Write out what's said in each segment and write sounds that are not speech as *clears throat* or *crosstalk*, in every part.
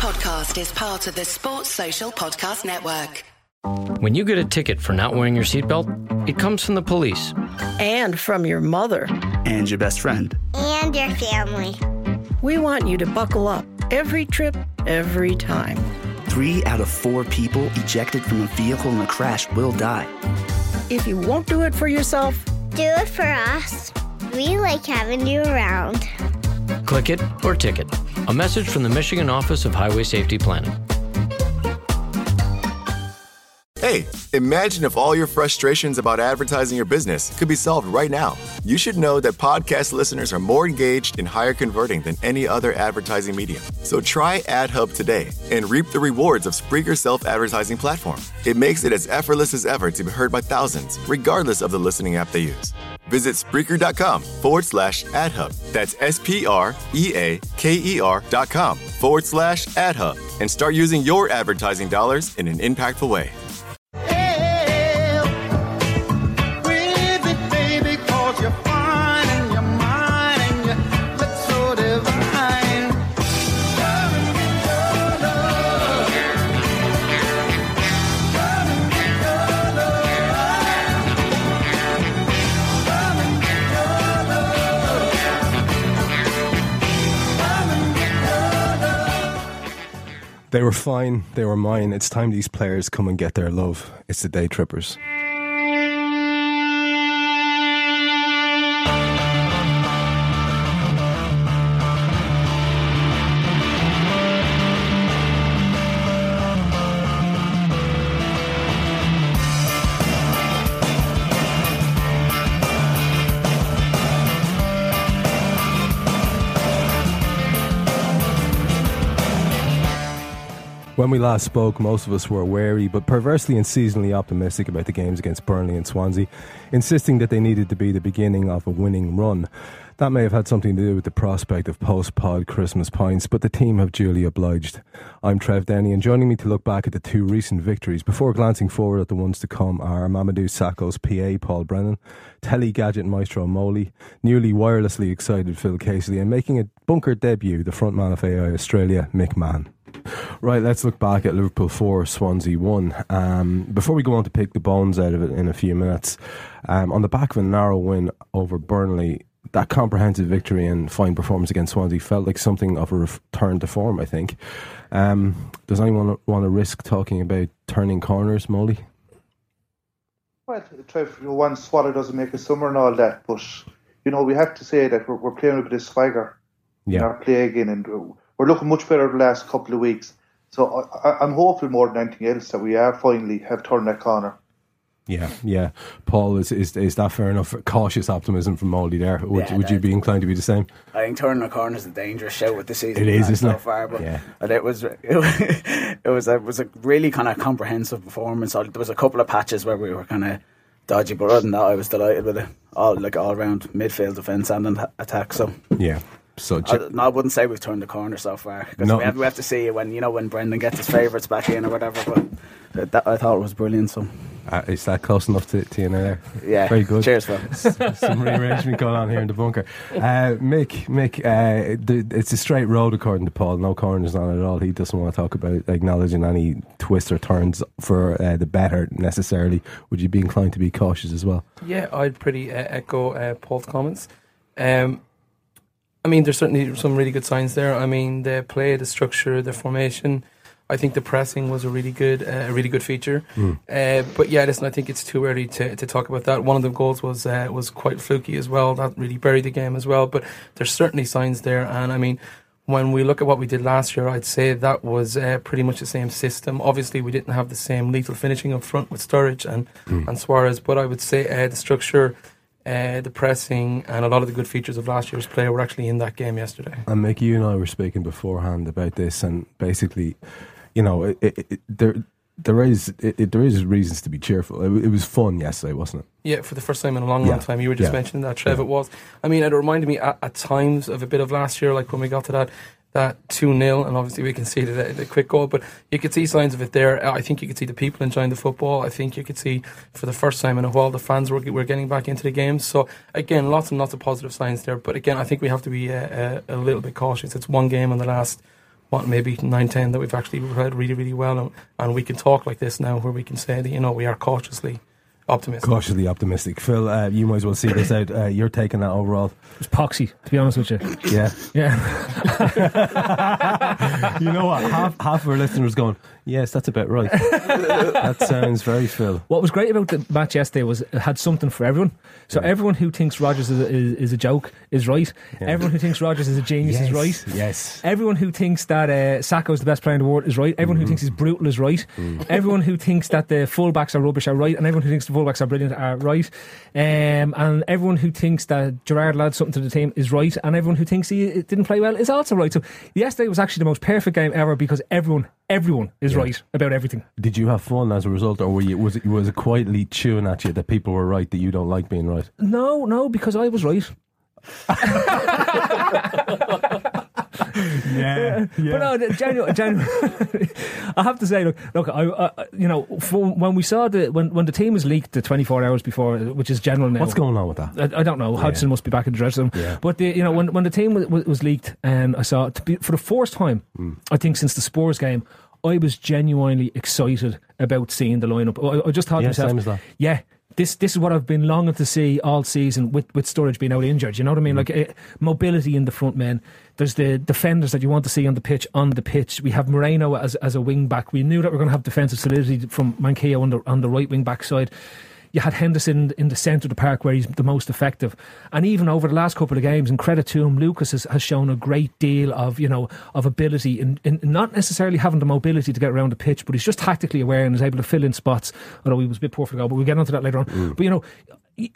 podcast is part of the Sports Social Podcast Network. When you get a ticket for not wearing your seatbelt, it comes from the police. And from your mother. And your best friend. And your family. We want you to buckle up every trip, every time. Three out of four people ejected from a vehicle in a crash will die. If you won't do it for yourself, do it for us. We like having you around. Click it or ticket. A message from the Michigan Office of Highway Safety Planning. Hey, imagine if all your frustrations about advertising your business could be solved right now. You should know that podcast listeners are more engaged and higher converting than any other advertising medium. So try AdHub today and reap the rewards of Spreaker's self advertising platform. It makes it as effortless as ever to be heard by thousands, regardless of the listening app they use. Visit Spreaker.com forward slash AdHub. That's S P R E A K E R dot com forward slash AdHub and start using your advertising dollars in an impactful way. They were fine. They were mine. It's time these players come and get their love. It's the day trippers. When we last spoke, most of us were wary but perversely and seasonally optimistic about the games against Burnley and Swansea, insisting that they needed to be the beginning of a winning run. That may have had something to do with the prospect of post pod Christmas pints, but the team have duly obliged. I'm Trev Denny, and joining me to look back at the two recent victories before glancing forward at the ones to come are Mamadou Sakho's PA Paul Brennan, Telly Gadget Maestro Moley, newly wirelessly excited Phil Casely, and making a bunker debut, the frontman of AI Australia, Mick Mann. Right, let's look back at Liverpool 4, Swansea 1. Um, before we go on to pick the bones out of it in a few minutes, um, on the back of a narrow win over Burnley, that comprehensive victory and fine performance against Swansea felt like something of a return to form, I think. Um, does anyone want to risk talking about turning corners, Molly? Well, Trev, one swallow doesn't make a summer and all that, but you know we have to say that we're, we're playing with this swagger yeah. in our play again, and we're looking much better the last couple of weeks. So I, am hopeful more than anything else that we are finally have turned that corner. Yeah, yeah. Paul, is is, is that fair enough? Cautious optimism from Moldy there. Would, yeah, would you be inclined to be the same? I think turning a corner is a dangerous show with the season. It is, isn't so it? Far, but yeah. it was *laughs* it, it was a, it was a really kind of comprehensive performance. There was a couple of patches where we were kind of dodgy, but other than that, I was delighted with it. All like all round midfield defence and attack. So yeah, so I, no, I wouldn't say we've turned the corner so far because no. we, have, we have to see when you know when Brendan gets his favourites back in or whatever. But that, I thought it was brilliant. So uh, is that close enough to, to you now? There? Yeah, very good. Cheers, Phil. Some rearrangement going on here in the bunker. Uh, Mick, Mick, uh, the, it's a straight road according to Paul. No corners on it at all. He doesn't want to talk about acknowledging any twists or turns for uh, the better necessarily. Would you be inclined to be cautious as well? Yeah, I'd pretty uh, echo uh, Paul's comments. Um, I mean, there's certainly some really good signs there. I mean, the play, the structure, the formation. I think the pressing was a really good, uh, a really good feature. Mm. Uh, but yeah, listen, I think it's too early to, to talk about that. One of the goals was uh, was quite fluky as well. That really buried the game as well. But there's certainly signs there, and I mean. When we look at what we did last year, I'd say that was uh, pretty much the same system. Obviously, we didn't have the same lethal finishing up front with Sturridge and, mm. and Suarez, but I would say uh, the structure, uh, the pressing and a lot of the good features of last year's play were actually in that game yesterday. And Mick, you and I were speaking beforehand about this, and basically, you know, it, it, it, there there is there is reasons to be cheerful. It, was fun yesterday, wasn't it? Yeah, for the first time in a long, yeah. long time. You were just yeah. mentioning that, Trev. Yeah. It was. I mean, it reminded me at, at times of a bit of last year, like when we got to that that 2 0, and obviously we conceded a, a quick goal, but you could see signs of it there. I think you could see the people enjoying the football. I think you could see for the first time in a while the fans were, were getting back into the games. So, again, lots and lots of positive signs there. But again, I think we have to be uh, uh, a little bit cautious. It's one game in the last what maybe nine ten that we've actually played really really well, and, and we can talk like this now, where we can say that you know we are cautiously optimistic. Cautiously optimistic. Phil, uh, you might as well see this out. Uh, you're taking that overall. It's poxy, to be honest with you. Yeah. Yeah. *laughs* you know what? Half, half of our listeners going, yes, that's about right. *laughs* that sounds very Phil. What was great about the match yesterday was it had something for everyone. So everyone who thinks Rodgers is a, is, is a joke is right. Yeah. Everyone who thinks Rodgers is a genius is right. yes. Everyone who thinks that uh, Sakho is the best player in the world is right. Everyone Mm-hmm. who thinks he's brutal is right. Mm. Everyone who thinks that the fullbacks are rubbish are right. And everyone who thinks the fullbacks are brilliant are right. Um, and everyone who thinks that Gerrard will add something to the team is right. And everyone who thinks he didn't play well is also right. So yesterday was actually the most perfect game ever because everyone, everyone is Yeah. right about everything. Did you have fun as a result, or were you, was it was it quietly chewing at you that people were right that you don't like being right? No, no, because I was right. *laughs* *laughs* Yeah, *laughs* But no, genuine, genuine. *laughs* I have to say, look, look, I, you know, when we saw the when when the team was leaked the 24 hours before, which is general now. What's going on with that? I, I don't know. Hudson must be back in the dressing room. Yeah. But the, you know, when when the team was, was leaked, and I saw it to be, for the first time, Hmm. I think since the Spurs game, I was genuinely excited about seeing the lineup. I, I just thought Yeah, to myself, same as that. yeah. This this is what I've been longing to see all season with, with Sturridge being out injured. You know what I mean? Like uh, mobility in the front men. There's the defenders that you want to see on the pitch. On the pitch, we have Moreno as as a wing back. We knew that we are going to have defensive solidity from Manquillo on the on the right wing back side. You had Henderson in the centre of the park where he's the most effective, and even over the last couple of games, and credit to him, Lucas has, has shown a great deal of you know of ability in, in not necessarily having the mobility to get around the pitch, but he's just tactically aware and is able to fill in spots. Although he was a bit poor for the goal, but we'll get onto that later on. Mm. But you know,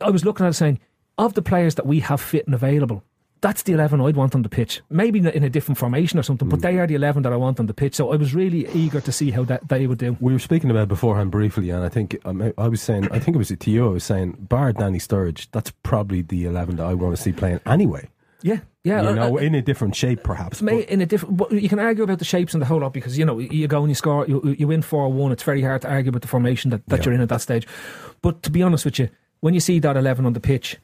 I was looking at it saying, of the players that we have fit and available, that's the 11 I'd want on the pitch. Maybe in a- different formation or something, but they are the 11 that I want on the pitch. So I was really eager to see how that they would do. We were speaking about beforehand briefly, and I think um, I was saying, I think it was it to you. I was saying, bar Danny Sturridge, that's probably the eleven that I want to see playing anyway. Yeah, yeah. you know, uh, in a different shape, perhaps. In a different, you can argue about the shapes and the whole lot because you know you go and you score, you, you win four one. It's very hard to argue about the formation that, that Yeah. you're in at that stage. But to be honest with you, when you see that eleven on the pitch,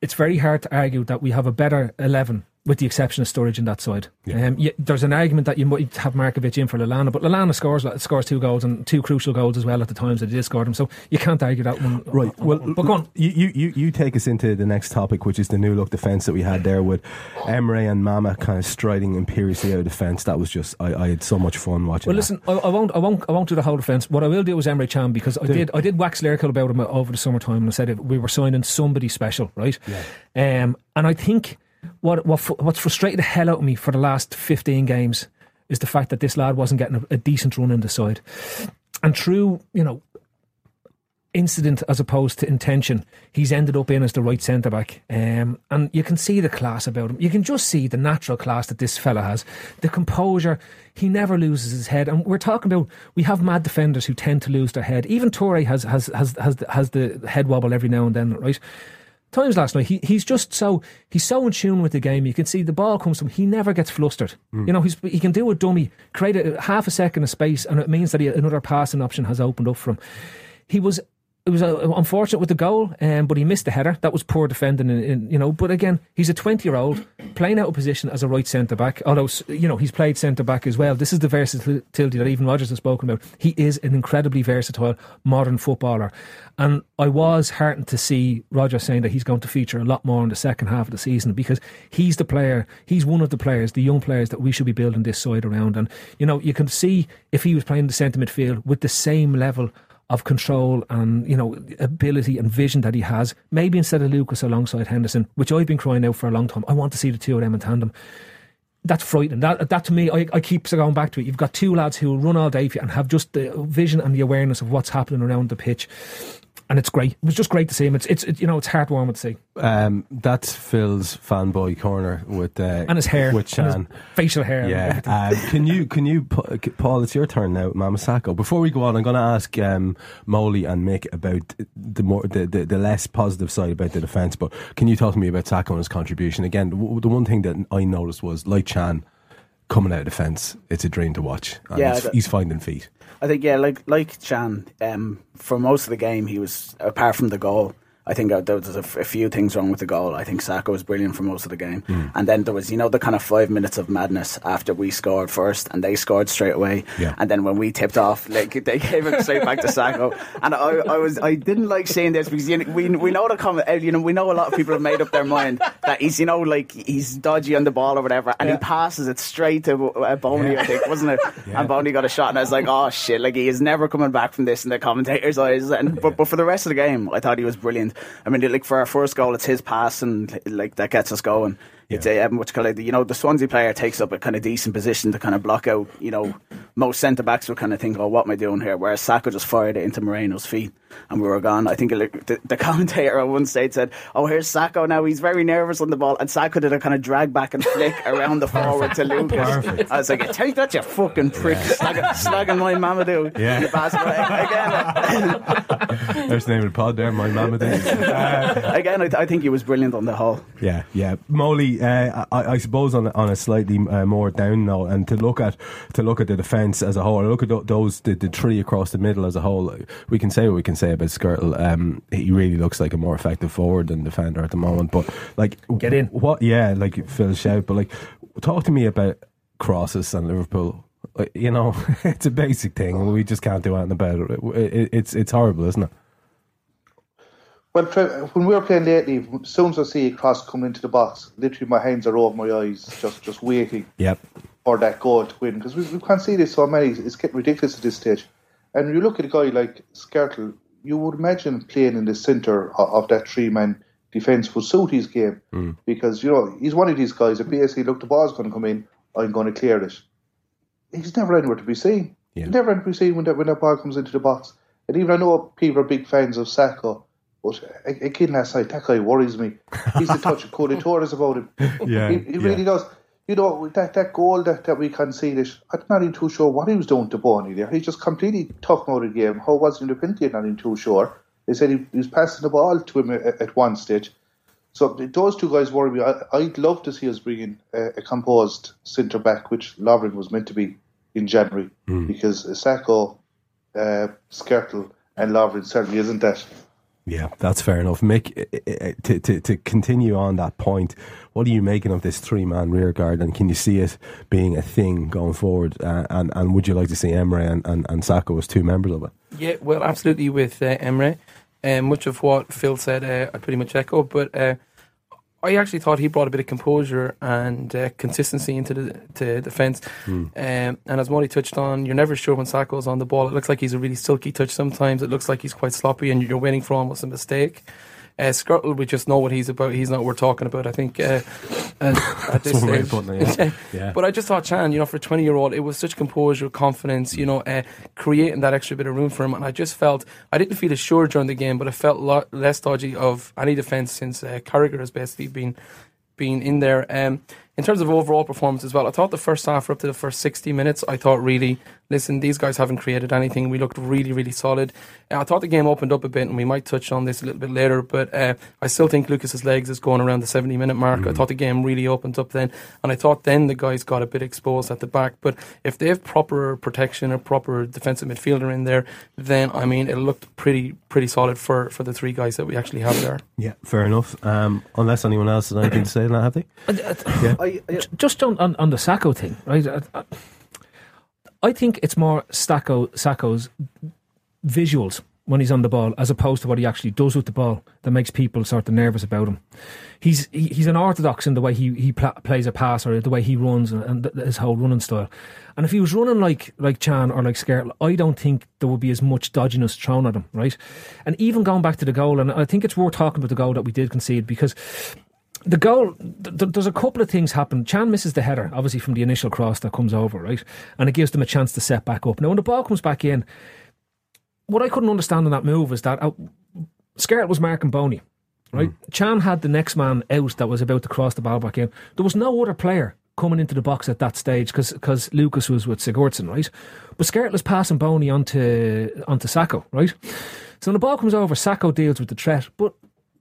it's very hard to argue that we have a better eleven. With the exception of Sturridge in that side, Yeah. um, there's an argument that you might have Markovic in for Lallana, but Lallana scores scores two goals and two crucial goals as well at the times that he did score them. So you can't argue that one. Right. Well, but go on. You, you, you, take us into the next topic, which is the new look defence that we had there with Emre and Mama kind of striding imperiously out of defence. That was just, I, I had so much fun watching. Well, listen, I, I won't, I won't, I won't do the whole defence. What I will do is Emre Can because I did, I did wax lyrical about him over the summertime, and I said we were signing somebody special, right? Yeah. Um, and I think what what what's frustrated the hell out of me for the last fifteen games is the fact that this lad wasn't getting a, a decent run in the side, and through you know incident as opposed to intention, he's ended up in as the right centre back. Um, and you can see the class about him. You can just see the natural class that this fella has. The composure. He never loses his head. And we're talking about we have mad defenders who tend to lose their head. Even Touré has has has has, has the head wobble every now and then, right? Times last night, he, he's just so he's so in tune with the game. You can see the ball comes to him. He never gets flustered. Mm. You know, he's, he can do a dummy, create a, half a second of space, and it means that he, another passing option has opened up for him. He was it was uh, unfortunate with the goal, um, but he missed the header. That was poor defending, in, in, you know. But again, he's a twenty-year-old playing out of position as a right centre back. Although you know he's played centre back as well. This is the versatility that even Rodgers has spoken about. He is an incredibly versatile modern footballer, and I was heartened to see Rodgers saying that he's going to feature a lot more in the second half of the season because he's the player. He's one of the players, the young players that we should be building this side around. And you know, you can see if he was playing the centre midfield with the same level of control and you know ability and vision that he has. Maybe instead of Lucas alongside Henderson, which I've been crying out for a long time, I want to see the two of them in tandem. That's frightening. That that to me, I, I keep going back to it. You've got two lads who run all day and have just the vision and the awareness of what's happening around the pitch, and it's great. It was just great to see him. It's it's it, you know it's heartwarming to see, Um, that's Phil's fanboy corner with uh, and his hair, with and his Can. facial hair. Yeah. everything. Um, can you, can you, Paul? It's your turn now, Mama Sakho. Before we go on, I'm going to ask um, Molly and Mick about the more the, the, the less positive side about the defence. But can you talk to me about Sakho and his contribution? Again, the, the one thing that I noticed was like Can coming out of defence, it's a dream to watch. And Yeah, he's, he's finding feet. I think yeah, like like Can, um, for most of the game he was apart from the goal, I think uh, there was a, f- a few things wrong with the goal. I think Sakho was brilliant for most of the game, Hmm. and then there was you know the kind of five minutes of madness after we scored first, and they scored straight away, Yeah. and then when we tipped off, like they *laughs* gave it straight back to Sakho, and I, I was I didn't like saying this because you know, we we know the comment, uh, you know we know a lot of people have made up their mind that he's you know like he's dodgy on the ball or whatever, and he passes it straight to uh, Bony, I think wasn't it? *laughs* And Bony got a shot, and I was like, oh shit, like he is never coming back from this in the commentators' eyes, and but, but for the rest of the game, I thought he was brilliant. I mean, like for our first goal, it's his pass and like that gets us going. It's a um, what's called you know the Swansea player takes up a kind of decent position to kind of block out. You know, most centre backs would kind of think, "Oh, what am I doing here?" Whereas Sakho just fired it into Moreno's feet, and we were gone. I think it, the, the *laughs* commentator at one stage said, "Oh, here's Sakho now. He's very nervous on the ball," and Sakho did a kind of drag back and flick around the forward to Lucas. *laughs* Perfect. I was like, "Take that, you fucking prick, slagging, slagging my Mamadou." Yeah. The pass, but again, There's the name of the pod there, my mamma Uh, *laughs* again, I, I think he was brilliant on the whole. Yeah, yeah. Molly, uh, I, I suppose on a, on a slightly uh, more down note, and to look at to look at the defence as a whole, look at those the, the three across the middle as a whole. We can say what we can say about Skrtel. Um, he really looks like a more effective forward than defender at the moment. But like, Get in. What? Yeah, like Phil shout. But like, talk to me about crosses and Liverpool. You know, *laughs* it's a basic thing, and we just can't do anything about it- It's it's horrible, isn't it? Well, when we were playing lately, as soon as I see a cross coming into the box, literally my hands are over my eyes, just just waiting Yep. for that goal to win. Because we, we can't see this so many. It's getting ridiculous at this stage. And you look at a guy like Skrtel, you would imagine playing in the centre of, of that three man defence would suit his game. Hmm. Because, you know, he's one of these guys that basically, look, the ball's going to come in, I'm going to clear it. He's never anywhere to be seen. Yeah. He's never anywhere to be seen when that, when that ball comes into the box. And even I know people are big fans of Sakho, but a- again last night, that guy worries me. He's a touch of Kolo Touré about him. *laughs* Yeah, He, he yeah. really does. You know, that, that goal that, that we conceded, I'm not even too sure what he was doing to Bony there. He just completely took him out of the game. How was he in the penalty? I'm not even too sure. They said he, he was passing the ball to him at, at one stage. So those two guys worry me. I, I'd love to see us bring in a, a composed centre back, which Lovren was meant to be in January, because Sakho, uh, Skrtel, and Lovren certainly isn't that. Yeah, that's fair enough. Mick, eh, eh, to, to, to continue on that point, what are you making of this three man rear guard and can you see it being a thing going forward? Uh, and, and would you like to see Emre and, and, and as two members of it? Yeah, well, absolutely with uh, Emre. Um, much of what Phil said, uh, I pretty much echo. But uh, I actually thought he brought a bit of composure and uh, consistency into the to defence. Um, and as Molly touched on, you're never sure when Sakho's on the ball. It looks like he's a really silky touch sometimes. It looks like he's quite sloppy, and you're waiting for almost a mistake. Uh, Skrtel, we just know what he's about. He's not what we're talking about. I think uh, at, *laughs* at this That's one way of stage. it, yeah. *laughs* Yeah. But I just thought Can, you know, for a 20 year old, it was such composure, confidence, you know, uh, creating that extra bit of room for him. And I just felt, I didn't feel assured during the game, but I felt lo- less dodgy of any defence since uh, Carragher has basically been been in there. Um, in terms of overall performance as well, I thought the first half, up to the first 60 minutes, I thought really, listen, these guys haven't created anything. We looked really, really solid. Uh, I thought the game opened up a bit, and we might touch on this a little bit later, but uh, I still think Lucas's legs is going around the 70 minute mark. I thought the game really opened up then, and I thought then the guys got a bit exposed at the back. But if they have proper protection, a proper defensive midfielder in there, then I mean, it looked pretty, pretty solid for, for the three guys that we actually have there. Yeah, fair enough. Um, unless anyone else has anything to say on that, have they? Yeah. I, I, just on, on, on the Sakho thing, right? I, I- think it's more Sakho, Sakho's visuals when he's on the ball as opposed to what he actually does with the ball that makes people sort of nervous about him. He's he, he's an orthodox in the way he he pla plays a pass or the way he runs and, and th- his whole running style. And if he was running like like Can or like Skrtel, I don't think there would be as much dodginess thrown at him, right? And even going back to the goal, and I think it's worth talking about the goal that we did concede because the goal, th- th- there's a couple of things happen. Can misses the header, obviously from the initial cross that comes over, right? And it gives them a chance to set back up. Now, when the ball comes back in, what I couldn't understand in that move is that uh, Skrtel was marking Bony, right? Can had the next man out that was about to cross the ball back in. There was no other player coming into the box at that stage because Lucas was with Sigurdsson, right? But Skrtel was passing Bony onto onto Sakho, right? So when the ball comes over, Sakho deals with the threat. But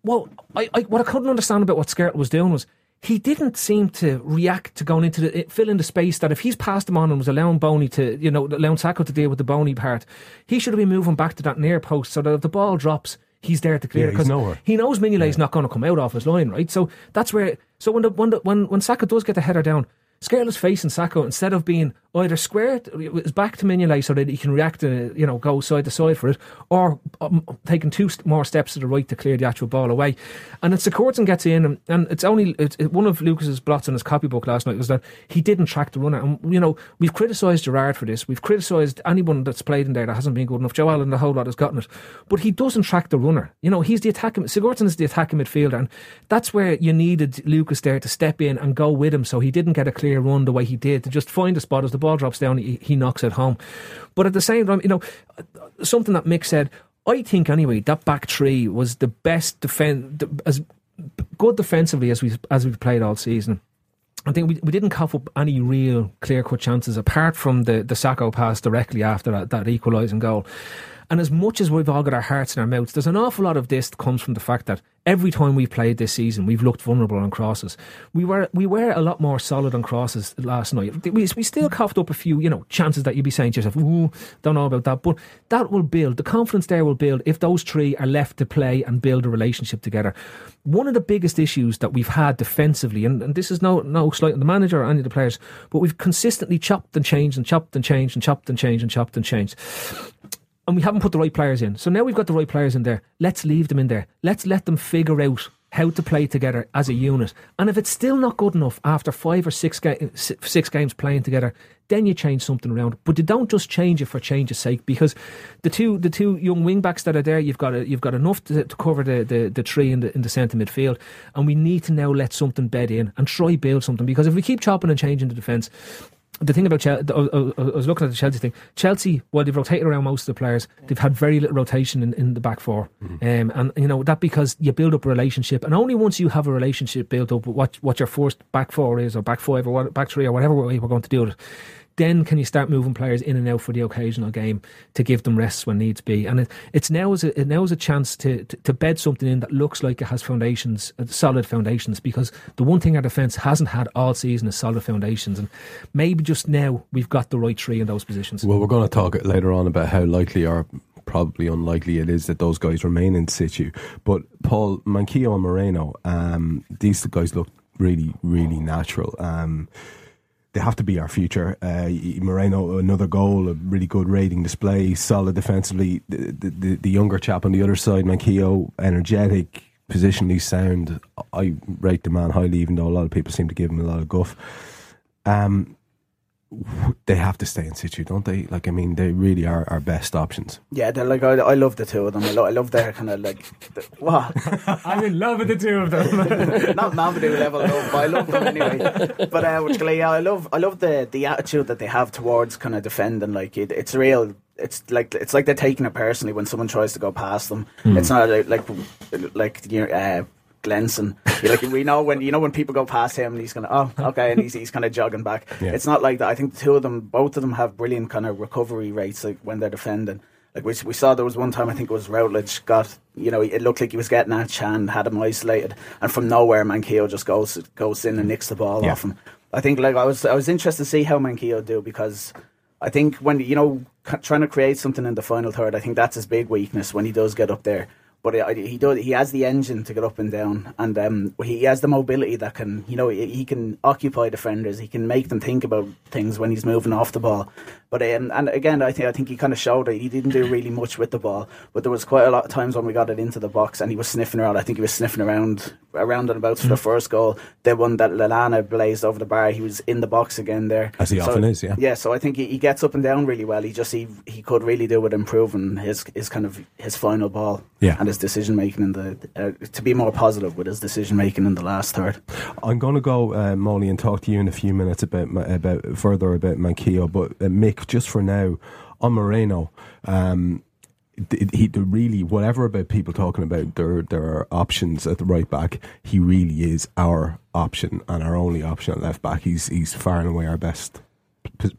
well, I, I what I couldn't understand about what Skrtel was doing was he didn't seem to react to going into the it- fill in the space that if he's passed him on and was allowing Bony to you know allowing Sakho to deal with the Bony part, he should have been moving back to that near post so that if the ball drops, he's there to clear Yeah, it he's he knows Mignolet's not going to come out off his line, right? So that's where. So when the, when the, when when Sakho does get the header down, Skrtel's facing Sakho instead of being either squared his back to Mignolet so that he can react and you know go side to side for it, or um, taking two st- more steps to the right to clear the actual ball away. And it's Sigurdsson gets in, and, and it's only it's, it, one of Lucas's blots in his copybook last night was that he didn't track the runner. And you know we've criticised Gerrard for this, we've criticised anyone that's played in there that hasn't been good enough. Joe Allen, the whole lot has gotten it, but he doesn't track the runner. You know he's the attacking Sigurdsson is the attacking midfielder, and that's where you needed Lucas there to step in and go with him, so he didn't get a clear run the way he did to just find a spot as the ball drops down. He, he knocks it home, but at the same time, you know something that Mick said. I think anyway that back three was the best defend as good defensively as we as we've played all season. I think we, we didn't cough up any real clear cut chances apart from the the Sakho pass directly after that, that equalising goal. And as much as we've all got our hearts in our mouths, there's an awful lot of this that comes from the fact that every time we've played this season, we've looked vulnerable on crosses. We were we were a lot more solid on crosses last night. We, we still coughed up a few, you know, chances that you'd be saying to yourself, "Ooh, don't know about that," but that will build. The confidence there will build if those three are left to play and build a relationship together. One of the biggest issues that we've had defensively, and, and this is no no slight on the manager or any of the players, but we've consistently chopped and changed and chopped and changed and chopped and changed and chopped and changed and we haven't put the right players in. So now we've got the right players in there. Let's leave them in there. Let's let them figure out how to play together as a unit. And if it's still not good enough after five or six, ga- six games playing together, then you change something around. But you don't just change it for change's sake because the two the two young wing backs that are there, you've got a, you've got enough to, to cover the, the, the tree in the in the centre midfield, and we need to now let something bed in and try build something because if we keep chopping and changing the defence, the thing about Chelsea, I was looking at the Chelsea thing. Chelsea, while they've rotated around most of the players, they've had very little rotation in, in the back 4 um, and you know that because you build up a relationship, and only once you have a relationship built up what what your first back four is, or back five, or what, back three, or whatever way we're going to do it, then can you start moving players in and out for the occasional game to give them rests when needs be. And it, it's now is a, it now is a chance to, to, to bed something in that looks like it has foundations, uh, solid foundations. Because the one thing our defence hasn't had all season is solid foundations, and maybe just now we've got the right three in those positions. Well, we're going to talk later on about how likely or probably unlikely it is that those guys remain in situ. But Paul Manquillo and Moreno, um, these guys look really, really natural. Um, they have to be our future. Uh, Moreno, another goal, a really good rating display, solid defensively. The, the, the younger chap on the other side, Manquillo, energetic, positionally sound. I rate the man highly, even though a lot of people seem to give him a lot of guff. Um, they have to stay in situ, don't they? Like, I mean, they really are our best options. Yeah, they're like I, I love the two of them. I, lo- I love their kind of like the, what *laughs* I'm in love with the two of them. *laughs* not Mamadou level love, but I love them anyway. But uh, which, yeah, I love I love the the attitude that they have towards kind of defending. Like it, it's real. It's like it's like they're taking it personally when someone tries to go past them. Hmm. It's not like like like you know, uh, Glenson. Like we know when you know when people go past him, and he's gonna oh okay, and he's he's kind of jogging back. Yeah. It's not like that. I think the two of them, both of them, have brilliant kind of recovery rates like when they're defending. Like we, we saw there was one time I think it was Routledge got you know it looked like he was getting at Can had him isolated and from nowhere Manquillo just goes goes in and nicks the ball Yeah. off him. I think like I was I was interested to see how Manquillo do because I think when you know trying to create something in the final third I think that's his big weakness when he does get up there. But he does. He has the engine to get up and down, and um, he has the mobility that can, you know, he can occupy defenders. He can make them think about things when he's moving off the ball. But um, and again, I think I think he kind of showed that he didn't do really much with the ball. But there was quite a lot of times when we got it into the box, and he was sniffing around. I think he was sniffing around around and about for the first goal. The one that Lallana blazed over the bar, he was in the box again there, As he So- often is, yeah. Yeah, so I think he, he gets up and down really well. He just he he could really do with improving his his kind of his final ball Yeah. and his decision making in the uh, to be more positive with his decision making in the last third. I'm going to go, uh, Molly, and talk to you in a few minutes about about further about Manquillo. But uh, Mick, just for now, on Moreno, um, he really whatever about people talking about there there are options at the right back. He really is our option and our only option at left back. He's he's far and away our best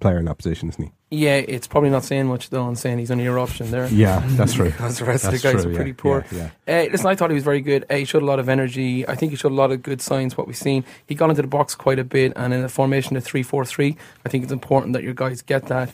player in that position, isn't he? Yeah, it's probably not saying much though. On saying he's only your option there. Yeah, that's true. *laughs* because the rest That's of the guys true, are yeah, pretty poor. yeah, Uh, listen, I thought he was very good. Uh, he showed a lot of energy. I think he showed a lot of good signs. What we've seen, he got into the box quite a bit, and in a formation of three four three, I think it's important that your guys get that.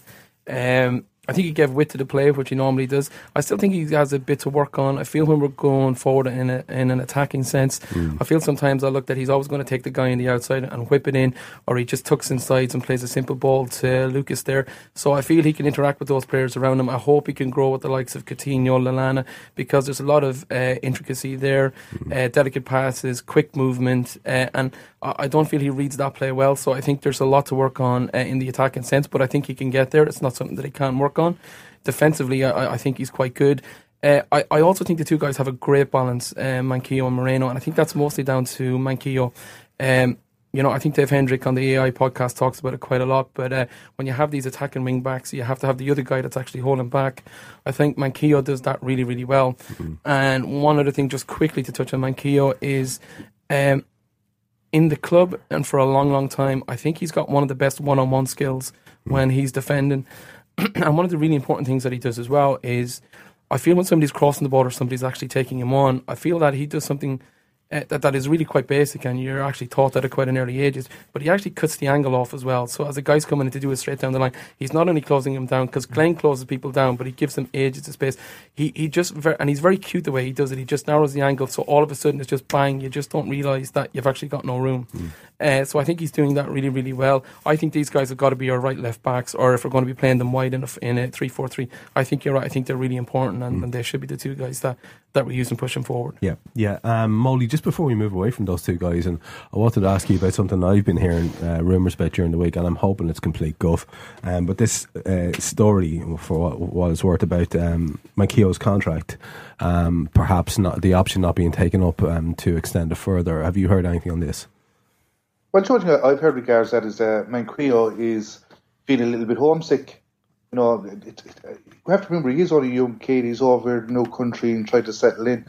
Um, I think he gave wit to the play, which he normally does. I still think he has a bit to work on. I feel when we're going forward in a, in an attacking sense, Hmm. I feel sometimes I look that he's always going to take the guy on the outside and whip it in, or he just tucks inside and plays a simple ball to Lucas there. So I feel he can interact with those players around him. I hope he can grow with the likes of Coutinho, Lallana, because there's a lot of uh, intricacy there, uh, delicate passes, quick movement, uh, and I I don't feel he reads that play well. So I think there's a lot to work on uh, in the attacking sense, but I think he can get there. It's not something that he can't work on. Defensively, I, I think he's quite good. Uh, I, I also think the two guys have a great balance, uh, Manquillo and Moreno, and I think that's mostly down to Manquillo. Um, you know, I think Dave Hendrick on the AI podcast talks about it quite a lot. But uh, when you have these attacking wing backs, you have to have the other guy that's actually holding back. I think Manquillo does that really, really well. And one other thing, just quickly to touch on Manquillo, is um, in the club and for a long, long time, I think he's got one of the best one-on-one skills when he's defending. *clears throat* and one of the really important things that he does as well is, I feel when somebody's crossing the border, somebody's actually taking him on, I feel that he does something uh, that that is really quite basic, and you're actually taught that at quite an early age. But he actually cuts the angle off as well. So as a guy's coming in to do it straight down the line, he's not only closing him down because Glen closes people down, but he gives them ages of space. He he just ver- and he's very cute the way he does it. He just narrows the angle, so all of a sudden it's just bang. You just don't realise that you've actually got no room. Uh, so I think he's doing that really, really well. I think these guys have got to be our right left backs, or if we're going to be playing them wide in a, in a three four three, I think you're right. I think they're really important, and, and they should be the two guys that that we use and push them forward. Yeah, yeah. Um, Molly, just before we move away from those two guys, and I wanted to ask you about something I've been hearing uh, rumours about during the week, and I'm hoping it's complete guff. Um, but this uh, story, for what, what it's worth, about um, Manquillo's contract, um, perhaps not the option not being taken up um, to extend it further. Have you heard anything on this? Well, thing I've heard regards that is uh, Manquillo is feeling a little bit homesick. You know, it, it, it, you have to remember he's only a young kid. He's over in no country and trying to settle in.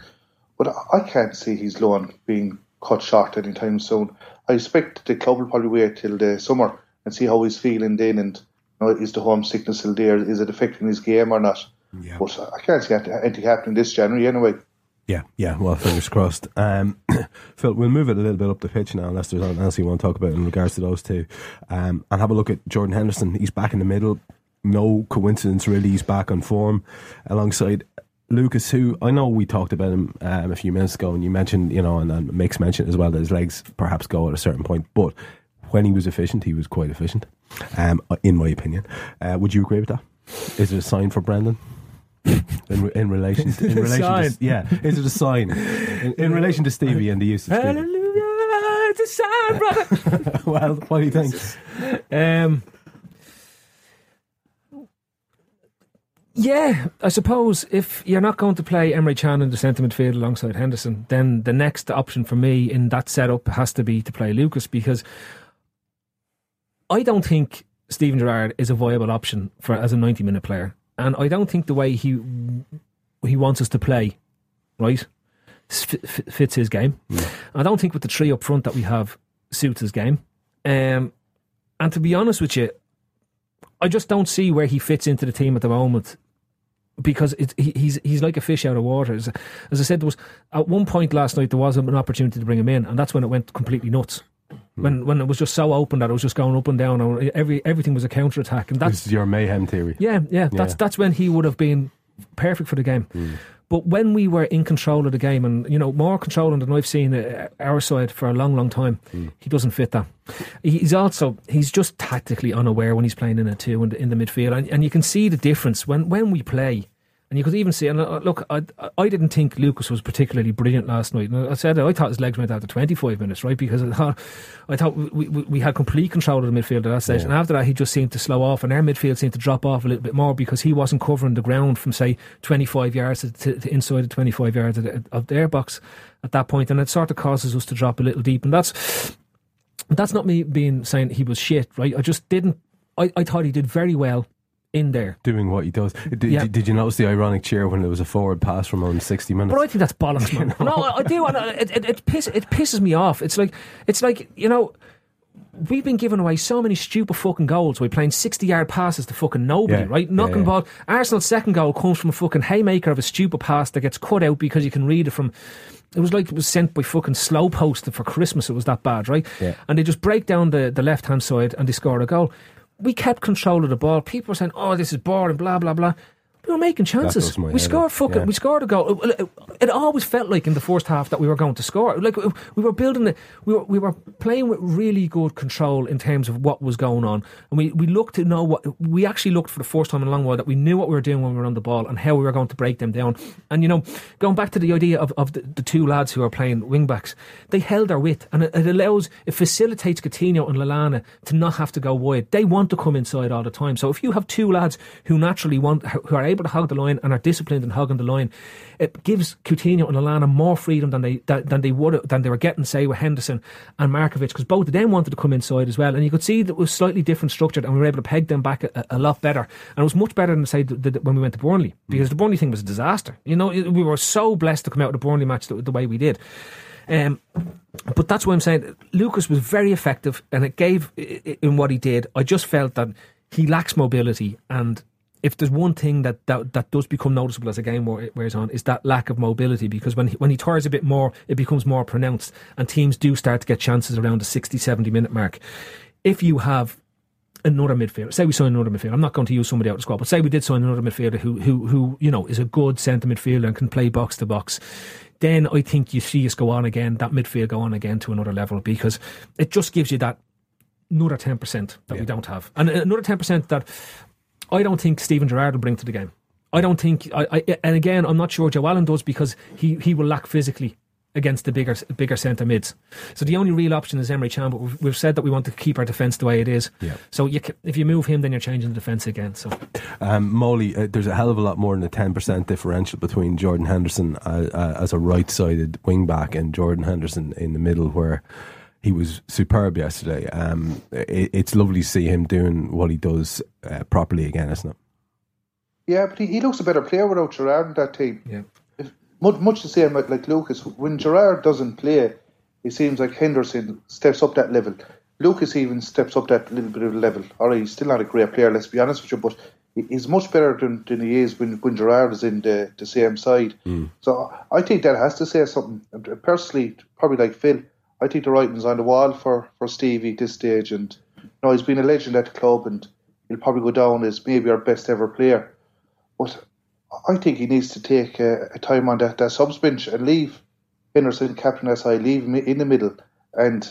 But I- can't see his loan being cut short anytime soon. I expect the club will probably wait till the summer and see how he's feeling then. And you know, is the homesickness still there? Is it affecting his game or not? But I can't see anything happening this January anyway. Yeah, yeah. Well, fingers crossed. Um, *coughs* Phil, we'll move it a little bit up the pitch now, unless there's anything else you want to talk about in regards to those two, um, and have a look at Jordan Henderson. He's back in the middle. No coincidence, really. He's back on form alongside Lucas, who I know we talked about him um, a few minutes ago, and you mentioned, you know, and, and Mick's mentioned as well that his legs perhaps go at a certain point, but when he was efficient, he was quite efficient, um, in my opinion. Uh, would you agree with that? Is it a sign for Brendan? in, in relation to, in *laughs* relation to yeah is it a sign in, in relation to Stevie and the use of Stevie Hallelujah, it's a sign, brother. *laughs* well what do you think Um, yeah, I suppose if you're not going to play Emre Can in the centre midfield alongside Henderson, then the next option for me in that setup has to be to play Lucas because I don't think Steven Gerrard is a viable option for as a 90 minute player, and I don't think the way he he wants us to play, right, fits his game. I don't think with the three up front that we have suits his game. Um, and to be honest with you, I just don't see where he fits into the team at the moment because it, he, he's he's like a fish out of water. As, as I said, there was at one point last night there was an opportunity to bring him in, and that's when it went completely nuts. When when it was just so open that it was just going up and down, and every everything was a counter attack, and that's this is your mayhem theory yeah, yeah. That's Yeah. Hmm. that's when he would have been perfect for the game. But when we were in control of the game, and you know more controlling than I've seen uh, our side for a long, long time, Hmm. he doesn't fit that. He's also he's just tactically unaware when he's playing in a two in the, in the midfield, and, and you can see the difference when when we play. And you could even see, and uh, look, I, I didn't think Lucas was particularly brilliant last night. And I said I thought his legs went out to 25 minutes, right? Because I thought, I thought we, we, we had complete control of the midfield at that stage. Yeah. And after that, he just seemed to slow off, and our midfield seemed to drop off a little bit more because he wasn't covering the ground from, say, 25 yards to, to, to inside the 25 yards of, the, of their box at that point. And it sort of causes us to drop a little deep. And that's that's not me being saying he was shit, right? I just didn't. I, I thought he did very well in there. doing what he does did, Yeah. did, you notice the ironic cheer when there was a forward pass from on 60 minutes But I think that's bollocks, man. *laughs* no, I, do. I- it, it, it, piss, it pisses me off. It's like, it's like you know, we've been giving away so many stupid fucking goals. We're playing sixty-yard passes to fucking nobody, Yeah, right? yeah, Knocking yeah. ball. Arsenal's second goal comes from a fucking haymaker of a stupid pass that gets cut out because you can read it from. It was like it was sent by fucking slow post for Christmas. It was that bad, right? Yeah. And they just break down the, the left hand side and they score a goal. We kept control of the ball. People were saying, "Oh, this is boring," blah blah blah. We were making chances. We scored fucking. Yeah. We scored a goal. Uh, it always felt like in the first half that we were going to score. Like uh, we were building it. We were we were playing with really good control in terms of what was going on, and we we looked to know what we actually looked for the first time in a long while that we knew what we were doing when we were on the ball and how we were going to break them down. And you know, going back to the idea of, of the, the two lads who are playing wing backs, they held their width, and it, it allows it facilitates Coutinho and Lallana to not have to go wide. They want to come inside all the time. So if you have two lads who naturally want who are able to hog the line and are disciplined in hogging the line, it gives Coutinho and Lallana more freedom than they than they would than they were getting, say, with Henderson and Markovic, because both of them wanted to come inside as well. And you could see that it was slightly different structured, and we were able to peg them back a, a lot better. And it was much better than say the, the, when we went to Burnley, because the Burnley thing was a disaster. You know, we were so blessed to come out of the Burnley match the, the way we did. Um, but that's what I'm saying. Lucas was very effective, and it gave in what he did. I just felt that he lacks mobility, and if there's one thing that, that, that does become noticeable as a game wears on, is that lack of mobility. Because when he, when he tires a bit more, it becomes more pronounced, and teams do start to get chances around the 60, 70 minute mark. If you have another midfielder, say we sign another midfielder, I'm not going to use somebody out of the squad, but say we did sign another midfielder who who who you know is a good centre midfielder and can play box to box. Then I think you see us go on again, that midfield go on again to another level because it just gives you that another 10% that yeah. we don't have. And another 10% that I don't think Steven Gerrard will bring to the game. I don't think, I, I, and again, I'm not sure Joe Allen does because he, he will lack physically against the bigger bigger centre mids. So the only real option is Emre Can, but we've, we've, said that we want to keep our defence the way it is. Yeah. So you, if you move him, then you're changing the defence again. So, um, Molly, uh, there's a hell of a lot more than a ten percent differential between Jordan Henderson uh, uh, as a right-sided wing back and Jordan Henderson in the middle, where he was superb yesterday. Um, it, it's lovely to see him doing what he does uh, properly again, isn't it? Yeah, but he, he looks a better player without Gerrard in that team. Yeah. If, much, much the same like, like Lucas. When Gerrard doesn't play, it seems like Henderson steps up that level. Lucas even steps up that little bit of level. All right, he's still not a great player, let's be honest with you, but he's much better than, than he is when, when Gerrard is in the, the same side. Mm. So I think that has to say something. Personally, probably like Phil, I think the writing's on the wall for, for Stevie at this stage. And you know, he's been a legend at the club and he'll probably go down as maybe our best ever player. But I think he needs to take a, a time on that, that subs bench and leave Henderson captain SI, leave him in the middle. And